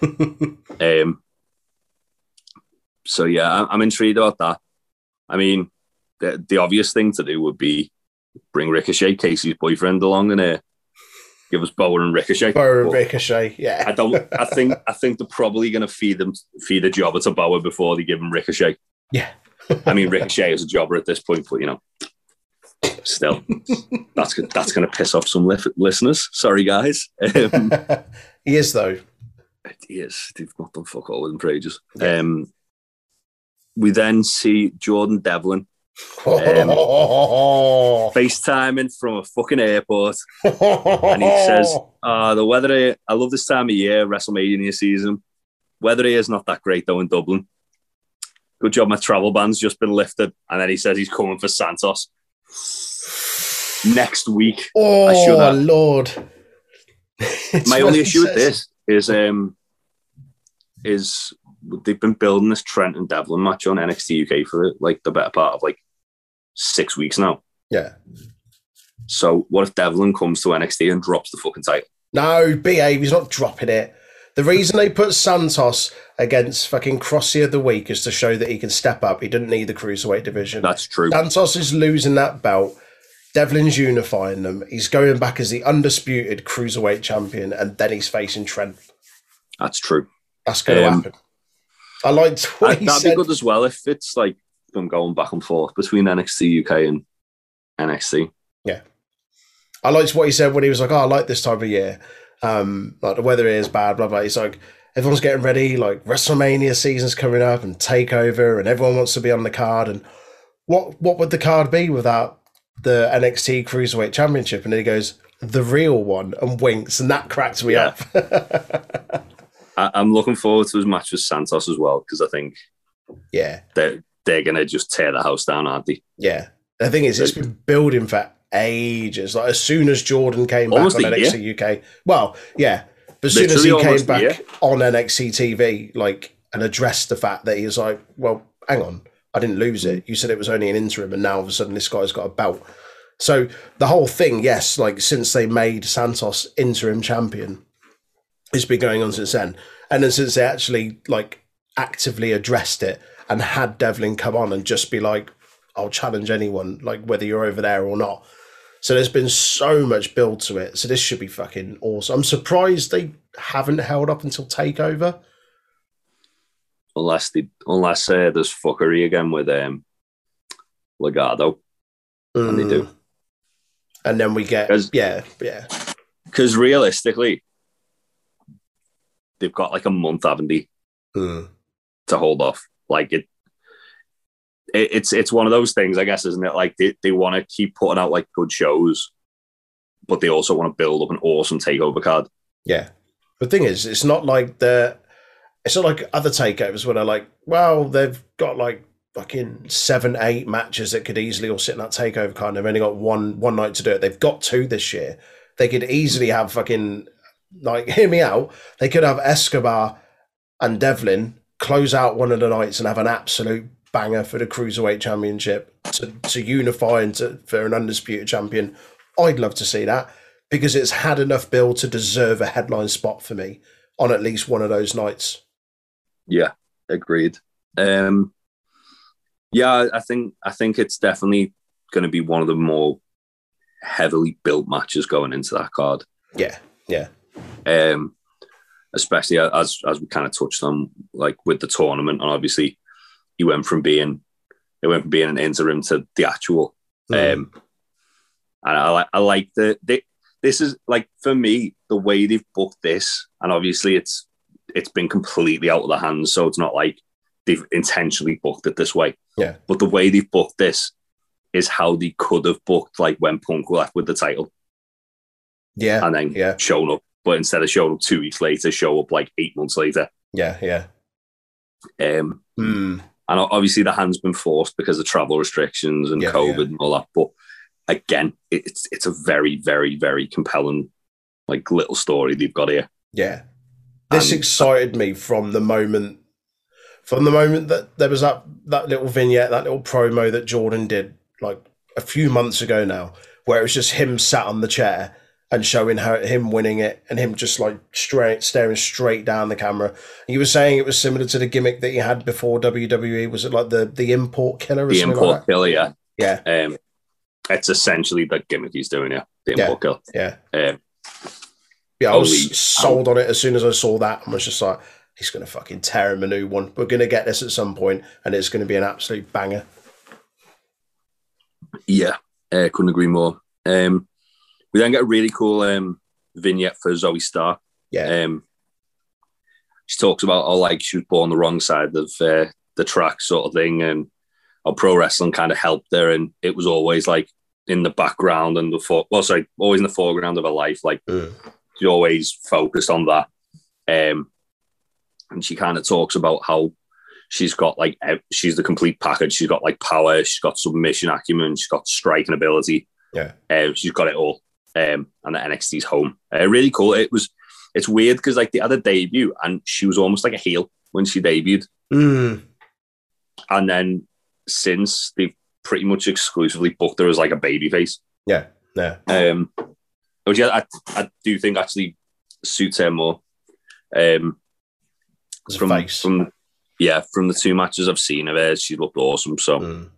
Um, so yeah, I'm, I'm intrigued about that. I mean, the, the obvious thing to do would be bring Ricochet, Kacy's boyfriend, along and uh, give us Boa and Ricochet. Boa and Ricochet. Yeah. I don't. I think. I think they're probably going to feed them, feed a jobber to Boa before they give him Ricochet. Yeah. I mean, Ricochet is a jobber at this point, but you know, still, that's that's going to piss off some lif- listeners. Sorry, guys. Um, he is though. Yes, they've not done fuck all with him for ages. Yeah. Um, we then see Jordan Devlin Um, FaceTiming from a fucking airport. and he says- Uh, the weather, here- I love this time of year, WrestleMania season. Weather here is not that great though in Dublin. Good job, my travel ban's just been lifted. And then he says he's coming for Santos next week. "Oh I should have- Lord." My only issue with this is um is they've been building this Trent and Devlin match on NXT UK for like the better part of like six weeks now. Yeah. So what if Devlin comes to NXT and drops the fucking title? No, behave. He's not dropping it. The reason they put Santos against fucking Crossy of the Week is to show that he can step up. He didn't need the cruiserweight division. That's true. Santos is losing that belt. Devlin's unifying them. He's going back as the undisputed cruiserweight champion, and then he's facing Trent. That's true. That's going to Um, happen. I liked what that'd said. be good as well if it's like them going back and forth between NXT UK and NXT. Yeah. I liked what he said when he was like, "Oh, I like this time of year. Um, like the weather is bad, blah blah." It's like, "Everyone's getting ready. Like WrestleMania season's coming up and Takeover, and everyone wants to be on the card. And what what would the card be without the NXT Cruiserweight Championship?" And then he goes, "The real one," and winks, and that cracks me Yeah. up. I, I'm looking forward to his match with Santos as well because I think yeah, they're they're gonna just tear the house down, aren't they? yeah. The thing is, it's been building for ages. Like as soon as Jordan came back on NXT UK, well, yeah, but as soon as he came almost back year. on NXT TV, like and addressed the fact that he was like, well, hang on, I didn't lose it. Mm. You said it was only an interim, and now all of a sudden this guy's got a belt. So the whole thing, yes, like since they made Santos interim champion, it's been going on since then, and then since they actually like actively addressed it and had Devlin come on and just be like, I'll challenge anyone, like whether you're over there or not. So there's been so much build to it. So this should be fucking awesome. I'm surprised they haven't held up until Takeover. Unless they unless uh, there's fuckery again with um Legado. And they do. Mm. And then we get yeah, yeah, Because realistically, they've got like a month, haven't they, Mm. to hold off. Like it, it it's it's one of those things, I guess, isn't it? Like they, they want to keep putting out like good shows, but they also want to build up an awesome takeover card. Yeah. The thing is, it's not like the it's not like other takeovers where they're like, well, they've got like fucking seven, eight matches that could easily all sit in that takeover card. and They've only got one one night to do it. They've got two this year. They could easily have fucking like hear me out. They could have Escobar and Devlin close out one of the nights and have an absolute banger for the cruiserweight championship to, to unify and to, for an undisputed champion. I'd love to see that because it's had enough build to deserve a headline spot for me on at least one of those nights. Yeah, agreed. Um, yeah, I think I think it's definitely going to be one of the more heavily built matches going into that card. Yeah, yeah, um, especially as as we kind of touched on, like with the tournament, and obviously he went from being it went from being an interim to the actual. Mm. Um, and I like I like the they, this is like for me the way they've booked this, and obviously it's it's been completely out of the hands, so it's not like they've intentionally booked it this way. Yeah. But the way they've booked this is how they could have booked like when Punk left with the title yeah, and then yeah. shown up. But instead of showing up two weeks later, show up like eight months later. yeah, yeah. Um, Mm. And obviously the hand's been forced because of travel restrictions and Yeah, COVID yeah. and all that. But again, it's it's a very, very, very compelling like little story they've got here. Yeah. This And- excited me from the moment from the moment that there was that that little vignette, that little promo that Jordan did like a few months ago now, where it was just him sat on the chair and showing her him winning it and him just like straight staring straight down the camera. You were saying it was similar to the gimmick that he had before WWE. Was it like the the import killer or The import like killer, yeah. Yeah, Um, it's essentially the gimmick he's doing, yeah. The Yeah. import killer. yeah. Um, Yeah, I was sold on it as soon as I saw that and was just like, he's going to fucking tear him a new one. We're going to get this at some point and it's going to be an absolute banger. yeah, uh, couldn't agree more. Um, we then get a really cool um, vignette for Zoey Stark. Yeah. Um, she talks about how like she was born on the wrong side of uh, the track, sort of thing, and how pro wrestling kind of helped her, and it was always like in the background and the for- well, sorry, always in the foreground of her life. Like Mm. she always focused on that. Um, and she kind of talks about how she's got like she's the complete package. She's got like power, she's got submission acumen, she's got striking ability. Yeah. Uh, she's got it all. Um, and the NXT's home. Uh, really cool. It was. It's weird because like the other debut, and she was almost like a heel when she debuted, Mm. and then since they've pretty much exclusively booked her as like a baby face. Yeah. Yeah. Um, which I, I, do think actually suits her more. Um, from face. from yeah, from the two matches I've seen of her, she looked awesome. So Mm.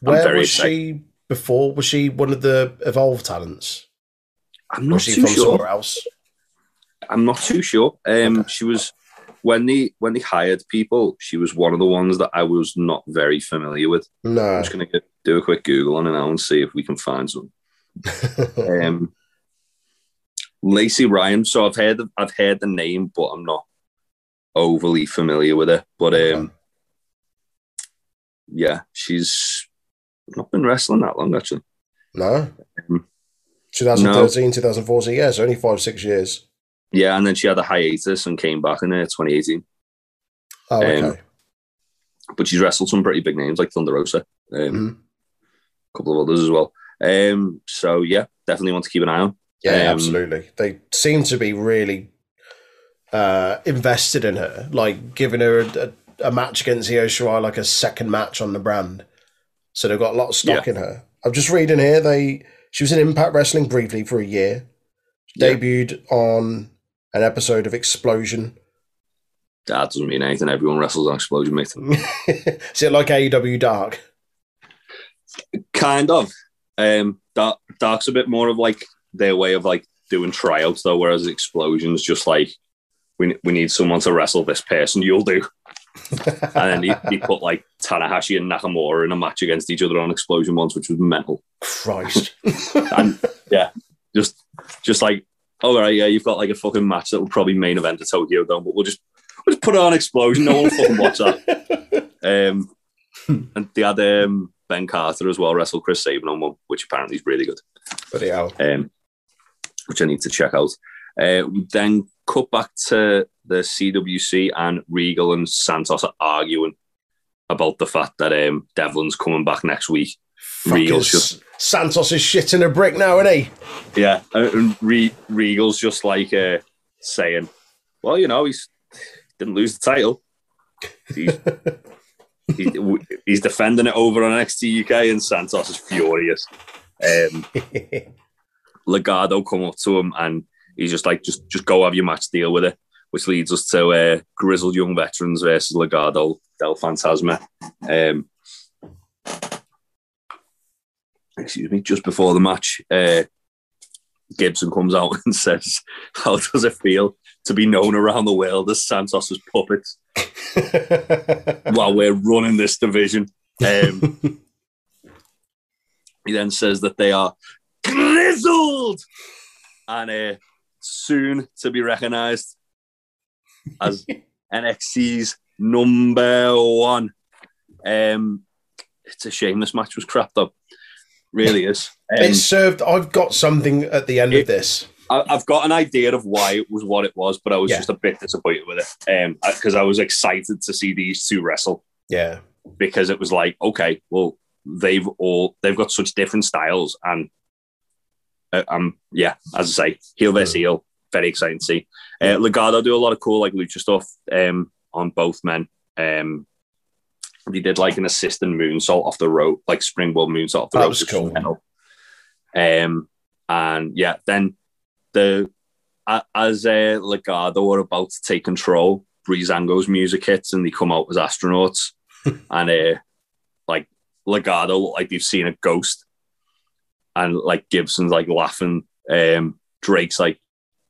Where was she before? Was she one of the Evolve talents? I'm not too sure. somewhere else? I'm not too sure. Um, Okay. she was when they when they hired people, she was one of the ones that I was not very familiar with. No, I'm just gonna get, do a quick Google on it now and see if we can find some. Um, Lacey Ryan. So I've heard of, I've heard the name, but I'm not overly familiar with her. But um, Okay. yeah, she's not been wrestling that long actually. no. Um, 2013, 2014. Yeah, it's only five, six years. Yeah, and then she had a hiatus and came back in uh, 2018. Oh, okay. Um, But she's wrestled some pretty big names like Thunder Rosa, um, Mhm. a couple of others as well. Um, so yeah, definitely want to keep an eye on. Yeah, Um, absolutely. They seem to be really uh, invested in her, like giving her a, a, a match against Io Shirai, like a second match on the brand. So they've got a lot of stock in her. I'm just reading here. They she was in Impact Wrestling briefly for a year. Yeah. Debuted on an episode of Xplosion. That doesn't mean anything. Everyone wrestles on Xplosion, mate. Is it like AEW Dark? Kind of. Um, Dark, Dark's a bit more of like their way of like doing tryouts though, whereas Xplosion's just like we we need someone to wrestle this person. You'll do. and then he, he put like Tanahashi and Nakamura in a match against each other on Xplosion once, which was mental. Christ. and yeah, just just like all right, yeah, you've got like a fucking match that will probably main event at Tokyo Dome, but we'll just we'll just put it on Xplosion. No one fucking watch that. Um, and they had um, Ben Carter as well wrestle Chris Sabin on one, which apparently is really good. But yeah, Um, which I need to check out. Uh, we then cut back to the CWC and Regal and Santos are arguing about the fact that um, Devlin's coming back next week. Regal's fuckers. Santos is shitting a brick now, isn't he? Yeah, and Re- Regal's just like uh, saying, "Well, you know, he's didn't lose the title. He's, he, he's defending it over on NXT UK, and Santos is furious." Um, Legado come up to him, and he's just like, "Just, just go have your match, deal with it." Which leads us to uh, grizzled young veterans versus Legado del Fantasma. Um, excuse me, just before the match, uh, Gibson comes out and says, How does it feel to be known around the world as Santos's puppets while we're running this division? Um, he then says that they are grizzled and uh, soon to be recognized as NXT's number one. Um, it's a shame this match was crap, though. Really is. Um, it served. I've got something at the end It- of this. I, I've got an idea of why it was what it was, but I was Yeah. just a bit disappointed with it. Um, because I was excited to see these two wrestle Yeah, because it was like, okay, well, they've all they've got such different styles, and um, yeah, as I say, heel versus heel, very exciting to see. Uh, Legado do a lot of cool like lucha stuff um on both men. Um, they did like an assistant moonsault off the rope, like springboard moonsault off the That rope. was cool. Um, and yeah, then the a- as uh, Legado are about to take control, Breezango's music hits and they come out as astronauts, and uh, like Legado like they've seen a ghost, and like Gibson's like laughing. Um, Drake's like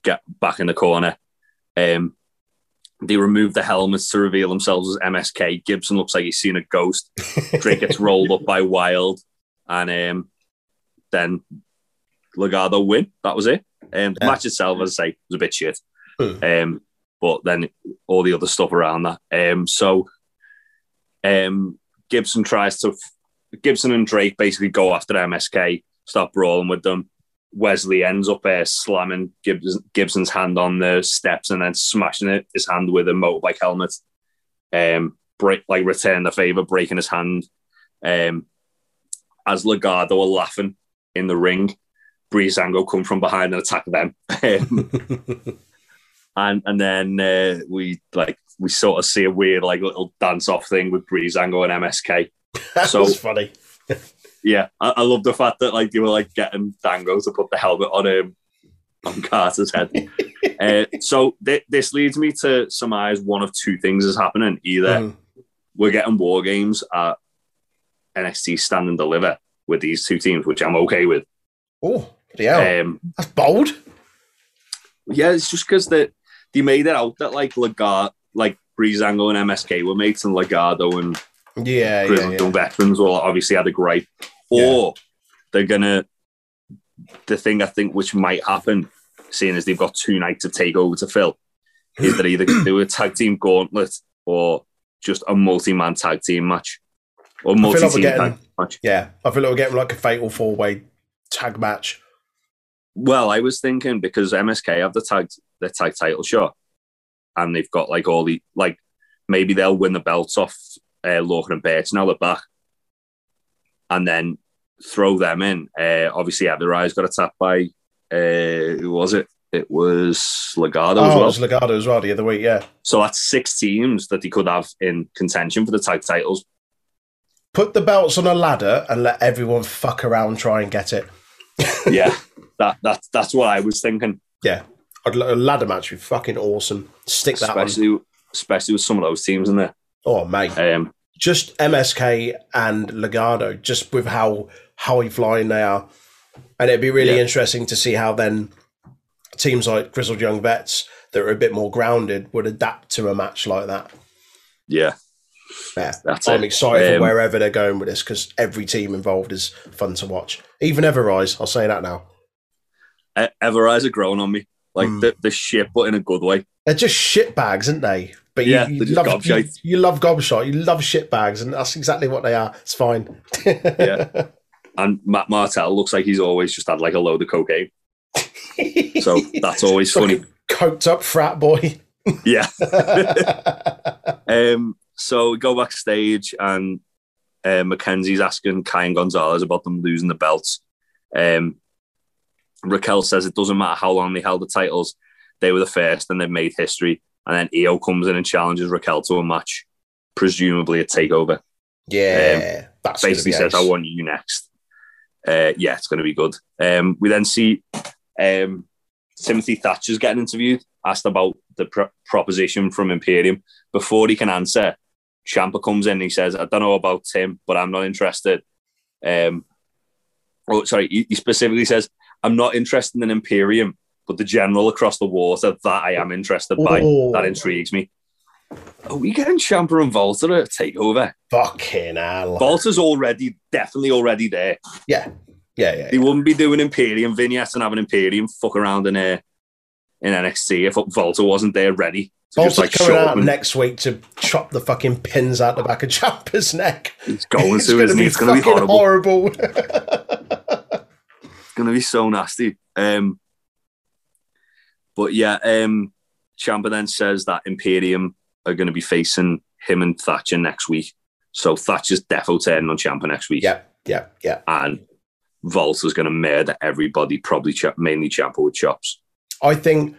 get back in the corner. Um, they remove the helmets to reveal themselves as MSK. Gibson looks like he's seen a ghost. Drake gets rolled up by Wilde, and um, then Legado win. That was it. Um, the Yeah. match itself, as I say, was a bit shit. Hmm. Um, but then all the other stuff around that. Um, so um, Gibson tries to Gibson and Drake basically go after MSK, start brawling with them. Wes Lee ends up uh, slamming Gibbs, Gibson's hand on the steps and then smashing it, his hand with a motorbike helmet. Um, break like return the favor, breaking his hand. Um, as Legado are laughing in the ring, Breezango come from behind and attack them. Um, and and then uh, we like we sort of see a weird like little dance off thing with Breezango and MSK. that So- was funny. Yeah, I, I love the fact that like they were like getting Dango to put the helmet on him on Carter's head. uh, so th- this leads me to surmise one of two things is happening: either Mhm. we're getting war games at NXT Stand and Deliver with these two teams, which I'm okay with. Oh, yeah, Um, that's bold. yeah, it's just because that they made it out that like Legado, like Breezango and MSK were mates, and Legado and Yeah, yeah, yeah. Veterans will obviously had a. Yeah. Or they're gonna the thing I think which might happen, seeing as they've got two nights of takeover to fill, is that either do a tag team gauntlet or just a multi-man tag team match. Or feel like multi-team getting- tag match. Yeah, I feel like we're getting like a fatal four way tag match. Well, I was thinking because MSK have the tag the tag title shot, and they've got like all the like maybe they'll win the belts off uh, Lorcan and Bates now they're back, and then throw them in. Uh, obviously, Eyes got attacked by uh, who was it? It was Legado Oh, as it was Legado as well the other week. Yeah, So that's six teams that he could have in contention for the tag titles. put the belts on a ladder and let everyone fuck around try and get it. Yeah, that that's that's what I was thinking. Yeah, a ladder match would be fucking awesome. Stick that on. Especially especially with some of those teams in there. Oh mate, Um, just MSK and Legado, just with how how flying they are, and it'd be really Yeah. interesting to see how then teams like Grizzled Young Vets that are a bit more grounded would adapt to a match like that. yeah, Yeah, that's I'm it. excited Um, for wherever they're going with this because every team involved is fun to watch. Even Everrise, I'll say that now. Everrise are growing on me. Like Mm. the, the shit, but in a good way. They're just shit bags, aren't they? But Yeah, you they're love you, you love gobshot. You love shit bags, and that's exactly what they are. It's fine. Yeah. And Matt Martel looks like he's always just had like a load of cocaine. So that's always funny. Coked up frat boy. Yeah. Um, so we go backstage and uh, Mackenzie's asking Kai and Gonzalez about them losing the belts. Um, Raquel says it doesn't matter how long they held the titles, they were the first and they've made history. And then Io comes in and challenges Raquel to a match, presumably a takeover. yeah, that's Basically says. I want you next. Uh, yeah, it's going to be good. Um, we then see um, Timothy Thatcher's getting interviewed, asked about the pro- proposition from Imperium. Before he can answer, Ciampa comes in and he says, I don't know about Tim, but I'm not interested. Um, oh, sorry, he, he specifically says, I'm not interested in Imperium, but the general across the water that I am interested by. Oh. That intrigues me. Are we getting Ciampa and Walter to take over? Fucking hell. Walter's already, definitely already there. yeah, yeah, yeah. They wouldn't be doing Imperium vignettes and having Imperium fuck around in uh, in NXT if Walter wasn't there ready. To Walter's like coming out and next week to chop the fucking pins out the back of Ciampa's neck. it's going it's to, gonna isn't be? It's going to be horrible. horrible. It's going to be so nasty. Um, but yeah, um, Ciampa then says that Imperium are going to be facing him and Thatcher next week. So Thatcher's defo turning on Ciampa next week. yeah, yeah, yeah. And Walter's going to murder everybody, probably ch- mainly Ciampa with chops. I think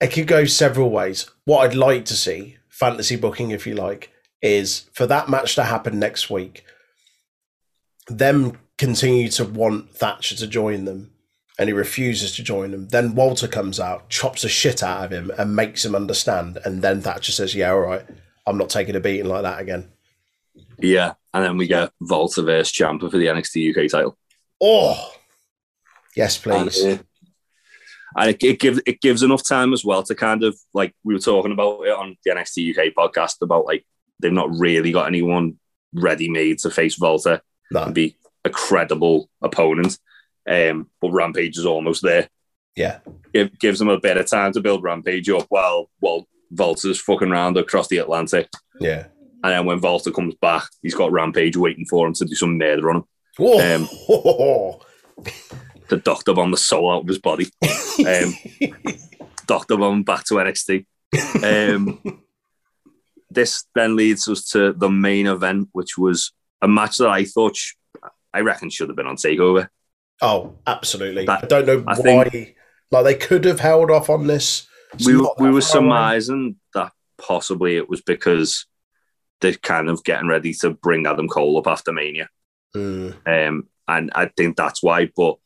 it could go several ways. What I'd like to see, fantasy booking if you like, is for that match to happen next week, them continue to want Thatcher to join them and he refuses to join them. Then Walter comes out, chops the shit out of him and makes him understand. And then Thatcher says, Yeah, all right, I'm not taking a beating like that again. Yeah. And then we get Walter versus Ciampa for the NXT UK title. Oh, yes, please. And, uh, and it, it gives it gives enough time as well to kind of like we were talking about it on the NXT UK podcast about like they've not really got anyone ready made to face Walter no, and be a credible opponent. Um, but Rampage is almost there. yeah, It gives them a bit of time to build Rampage up while while Walter's fucking round across the Atlantic. yeah. And then when Walter comes back, he's got Rampage waiting for him to do some murder on him. Whoa. Um, To doctor bomb the soul out of his body. Um, Doctor Bomb back to NXT. Um, this then leads us to the main event, which was a match that I thought, sh- I reckon, should have been on Takeover. Oh, absolutely. That- I don't know I why. think- like they could have held off on this. It's we we were surmising that possibly it was because they're kind of getting ready to bring Adam Cole up after Mania, Mm, um, and I think that's why. But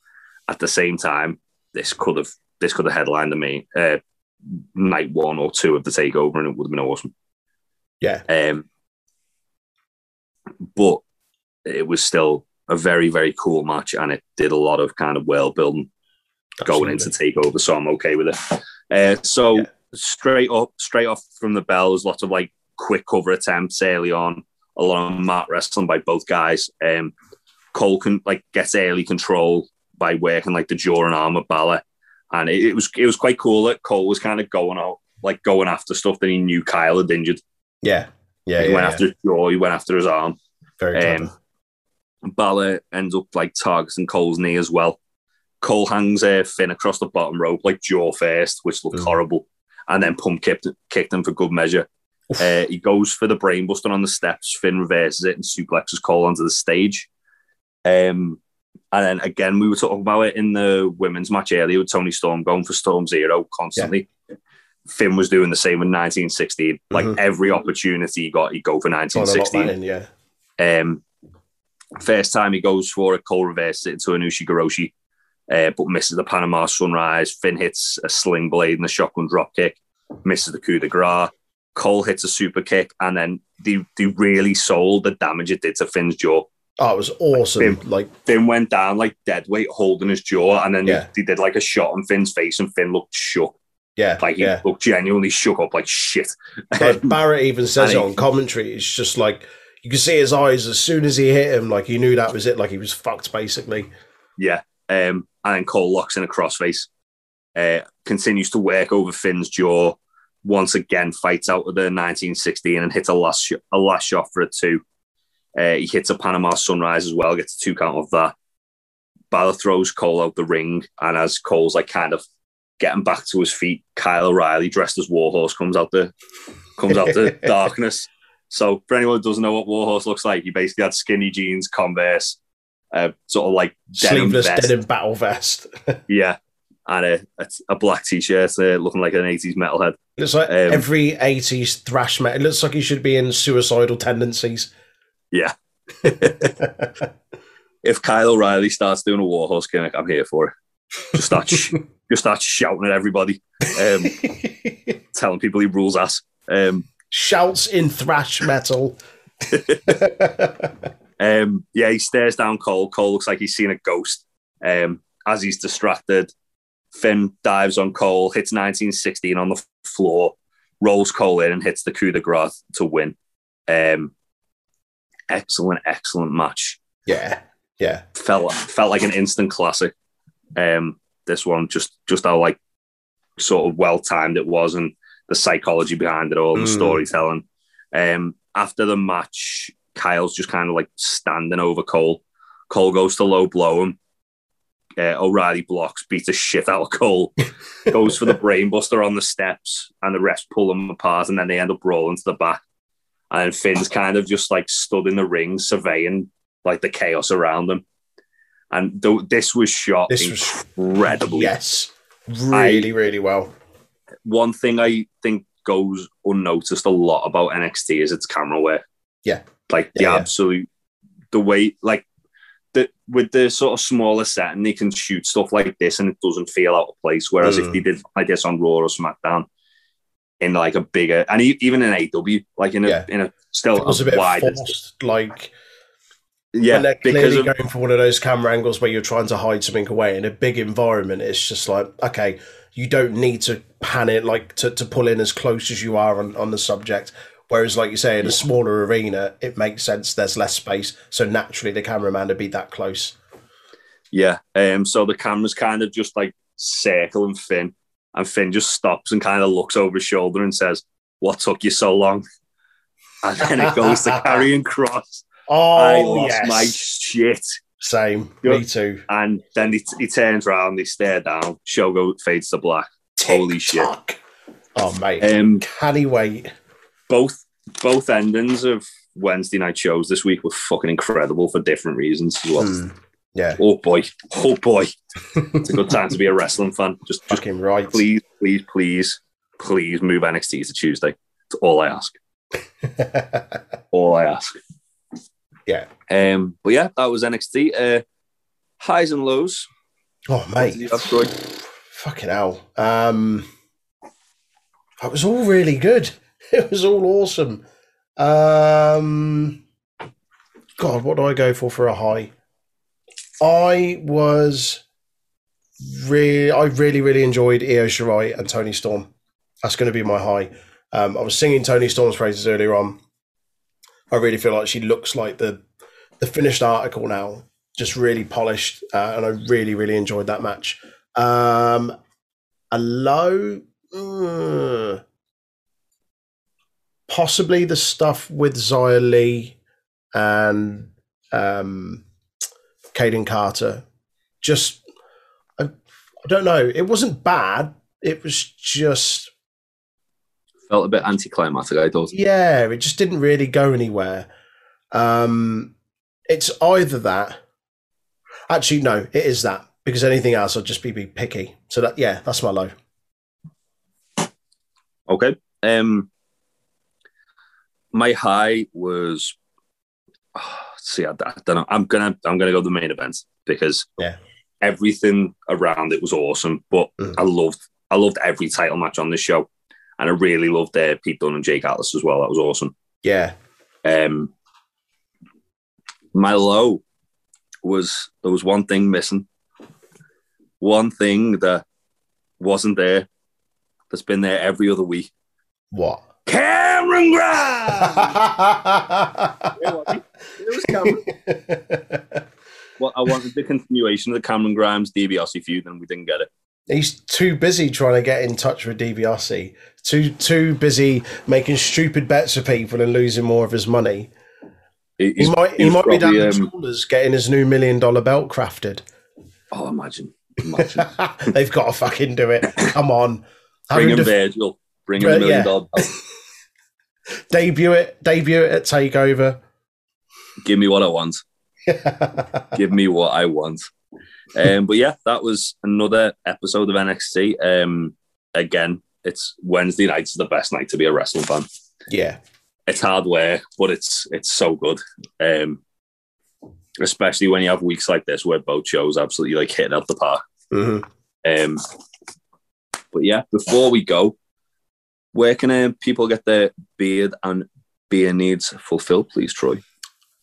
at the same time, this could have this could have headlined the main uh, night one or two of the Takeover, and it would have been awesome. yeah, Um, but it was still a very, very cool match, and it did a lot of kind of world building going into absolutely. takeover. So I'm okay with it. Uh, so Yeah. straight up, straight off from the bells, lots of like quick cover attempts early on, a lot of mat wrestling by both guys. Um, Cole can like gets early control by working like the jaw and arm of Balor, and it, it was it was quite cool that Cole was kind of going out like going after stuff that he knew Kyle had injured. Yeah, yeah, he yeah, went yeah. after his jaw, he went after his arm. Very clever. Balor ends up like targeting Cole's knee as well. Cole hangs uh, Finn across the bottom rope, like jaw first, which looked Mm. horrible, and then pump kicked, kicked him for good measure. Uh, he goes for the brainbuster on the steps. Finn reverses it and suplexes Cole onto the stage. Um, and then again, we were talking about it in the women's match earlier with Toni Storm going for Storm Zero constantly. Finn was doing the same in 1916. Like Mhm. every opportunity he got, he'd go for Trying to 1916. that in, yeah. Um, first time he goes for a Cole reverse into a Nushi uh, but misses the Panama Sunrise. Finn hits a sling blade and a shotgun drop kick, misses the coup de grace. Cole hits a super kick, and then they, they really sold the damage it did to Finn's jaw. Oh, it was awesome. Finn. Like, Finn went down like dead weight, holding his jaw, and then Yeah. they, they did like a shot on Finn's face, and Finn looked shook. yeah, Like he yeah. looked genuinely shook up like shit. Like Barrett even says it on commentary. It's just like you can see his eyes as soon as he hit him. Like he knew that was it. Like he was fucked, basically. Yeah. Um, and then Cole locks in a crossface. uh, continues to work over Finn's jaw. Once again, fights out with the 1916 and hits a last sh- a last shot for a two. Uh, he hits a Panama Sunrise as well, gets a two count of that. Balor throws Cole out the ring, and as Cole's like kind of getting back to his feet, Kyle O'Reilly, dressed as Warhorse, comes out the comes out the darkness. So for anyone who doesn't know what Warhorse looks like, he basically had skinny jeans, Converse, uh, sort of like denim Sleeveless vest. denim battle vest. Yeah. And a, a, a black t shirt uh, looking like an 80s metalhead. looks like Um, every 80s thrash metal. It looks like he should be in suicidal tendencies. Yeah. If Kyle O'Reilly starts doing a Warhorse gimmick, I'm here for it. Just start, sh- just start shouting at everybody, um, telling people he rules ass. Um, Shouts in thrash metal. um, yeah, he stares down Cole. Cole looks like he's seen a ghost. Um, as he's distracted, Finn dives on Cole, hits 1916 on the floor, rolls Cole in, and hits the coup de grace to win. Um, excellent, excellent match. yeah. Yeah. Felt felt like an instant classic. Um, this one just just how like sort of well timed it was, and the psychology behind it all, and the Mm. storytelling. Um, after the match, Kyle's just kind of like standing over Cole. Cole goes to low blow him. Uh, O'Reilly blocks, beats the shit out of Cole, goes for the brainbuster on the steps, and the rest pull them apart, and then they end up rolling to the back. And Finn's kind of just like stood in the ring, surveying like the chaos around them. And th- this was shot This was- incredibly. Yes. Really, really well. One thing I think goes unnoticed a lot about NXT is its camera work. Yeah. Like the Yeah, yeah. absolute, the way, like, the, with the sort of smaller set and they can shoot stuff like this and it doesn't feel out of place. Whereas if Mm. they did like this on Raw or SmackDown, in like a bigger, and even in AEW, like in a Yeah. in a still It was a bit forced. Like, yeah, they're because clearly of, going for one of those camera angles where you're trying to hide something away in a big environment, it's just like, okay, you don't need to pan it like to, to pull in as close as you are on, on the subject. Whereas, like you say, in a smaller arena, it makes sense. There's less space, so naturally the cameraman would be that close. Yeah. Um, so the camera's kind of just like circling Finn, and Finn just stops and kind of looks over his shoulder and says, What took you so long? And then it goes to Karrion Kross. Oh, I lost yes. my shit. Same. Yeah. Me too. And then he, he turns around, they stare down, show go fades to black. Holy shit. Oh, mate. Um, Can he wait? both both endings of Wednesday night shows this week were fucking incredible for different reasons as well. Hmm. Yeah, Oh boy, oh boy, it's a good time to be a wrestling fan. Just, just fucking right. please, please, please, please move NXT to Tuesday. It's all I ask. All I ask. Yeah. Um, but yeah, that was NXT. Uh, highs and lows. Oh, mate. Fucking hell. Um, that was all really good. It was all awesome. Um, God, what do I go for for a high? I was really, I really, really enjoyed Io Shirai and Toni Storm. That's going to be my high. Um, I was singing Toni Storm's phrases earlier on. I really feel like she looks like the the finished article now, just really polished, uh, and I really, really enjoyed that match. Um, a low, uh, possibly the stuff with Xia Li and um, Kayden Carter. Just, I, I don't know. It wasn't bad. It was just, Felt a bit anticlimactic, I thought. yeah, it just didn't really go anywhere. Um, it's either that. Actually, no, it is that because anything else, I'd just be, be picky. So that, yeah, that's my low. Okay. Um, my high was. oh, see, I, I don't know. I'm gonna I'm gonna go the main event because Yeah. everything around it was awesome. But Mm. I loved I loved every title match on this show, and I really loved uh, Pete Dunne and Jake Atlas as well. That was awesome. Yeah, Um, my low was there was one thing missing, one thing that wasn't there, that's been there every other week. what? Cameron Grimes. it was Cameron. Well, I wanted the continuation of the Cameron Grimes DiBiase feud, and we didn't get it. He's too busy trying to get in touch with DiBiase. Too too busy making stupid bets for people and losing more of his money. He, He might he he's might be down probably, the um, trawlers getting his new million dollar belt crafted. Oh, imagine, imagine. They've got to fucking do it. Come on. Bring him to Virgil. Bring him a million yeah. dollar belt. debut it, debut it at Takeover. Give me what I want. Give me what I want. Um, but yeah, that was another episode of NXT. Um, again, it's Wednesday nights is the best night to be a wrestling fan. yeah. It's hard work, but it's it's so good. Um, especially when you have weeks like this where both shows absolutely like hitting it out the park. Mhm. Um, but yeah, before we go, where can uh, people get their beard and beer needs fulfilled, please, Troy?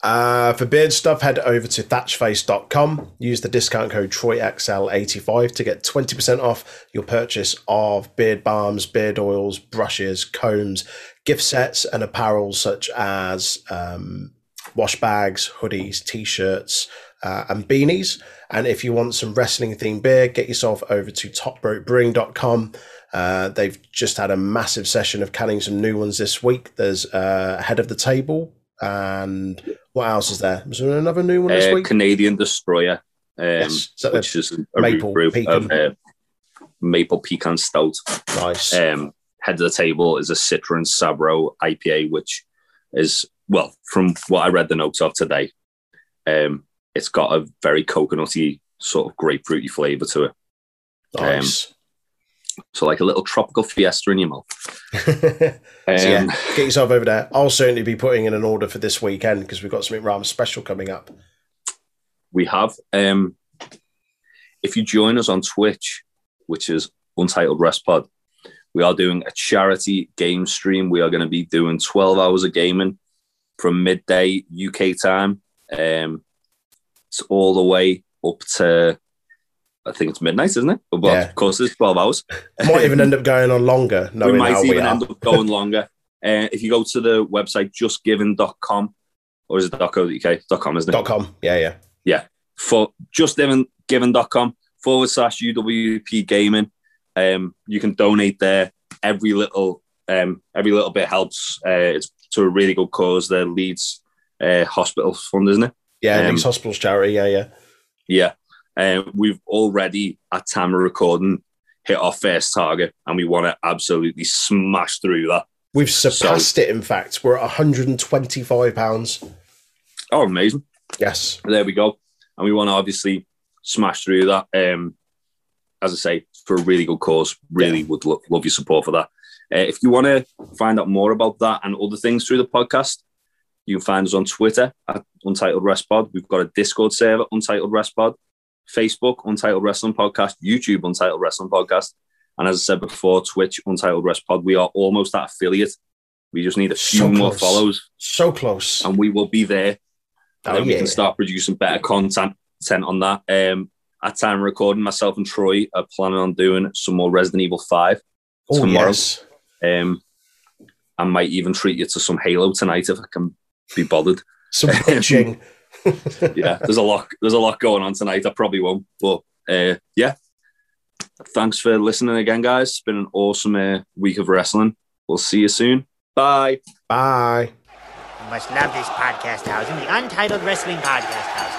Uh, for beard stuff, head over to thatchface.com. Use the discount code TroyXL85 to get 20% off your purchase of beard balms, beard oils, brushes, combs, gift sets, and apparel such as um, wash bags, hoodies, t shirts, uh, and beanies. And if you want some wrestling themed beer, get yourself over to topropebrewing.com. Uh, they've just had a massive session of canning some new ones this week. There's uh, Head of the Table, and what else is there? Was there another new one this Uh, week? Canadian Destroyer, um, Yes. Is which is a maple pecan? of uh, maple pecan stout. nice. Um, head of the table is a Citron Sabro IPA, which is well, from what I read the notes of today, um, it's got a very coconutty sort of grapefruity flavour to it. nice. So like a little tropical fiesta in your mouth. Um, so yeah, get yourself over there. I'll certainly be putting in an order for this weekend because we've got something rather special coming up. we have. Um, if you join us on Twitch, which is Untitled Rest Pod, we are doing a charity game stream. We are going to be doing 12 hours of gaming from midday UK time. Um, it's all the way up to, I think it's midnight, isn't it? Well, Yeah. of course, it's 12 hours. Might even end up going on longer, we might we even are. end up going longer. Uh, if you go to the website justgiving.com, or is it .co.uk? .com, isn't it? Dot com. Yeah, yeah. Yeah. For justgiving.com forward slash UWP gaming. Um, you can donate there. Every little um, every little bit helps. Uh, it's to a really good cause. The Leeds uh, Hospital Fund, isn't it? Yeah, Um, Leeds Hospitals charity. Yeah, yeah. Yeah. Um, we've already at time of recording hit our first target, and we want to absolutely smash through that. We've surpassed it. In fact, we're at 125 pounds. Oh, amazing! Yes. there we go. And we want to obviously smash through that. Um, as I say, for a really good cause. Really would lo- love your support for that. Uh, if you want to find out more about that and other things through the podcast, you can find us on Twitter at Untitled Rest Pod. We've got a Discord server, Untitled Rest Pod, Facebook, Untitled Wrestling Podcast, YouTube, Untitled Wrestling Podcast. And as I said before, Twitch, Untitled Rest Pod. We are almost at affiliate. We just need a few So more close. follows So close. and we will be there. And Oh, then we can start producing better content on that. Um, at time recording, myself and Troy are planning on doing some more Resident Evil 5. Oh, tomorrow. yes. Um, I might even treat you to some Halo tonight if I can be bothered. Some pitching. Yeah, there's a lot there's a lot going on tonight. I probably won't. But uh, yeah. Thanks for listening again, guys. It's been an awesome uh, week of wrestling. We'll see you soon. Bye. Bye. You must love this podcast housing, the Untitled Wrestling Podcast House.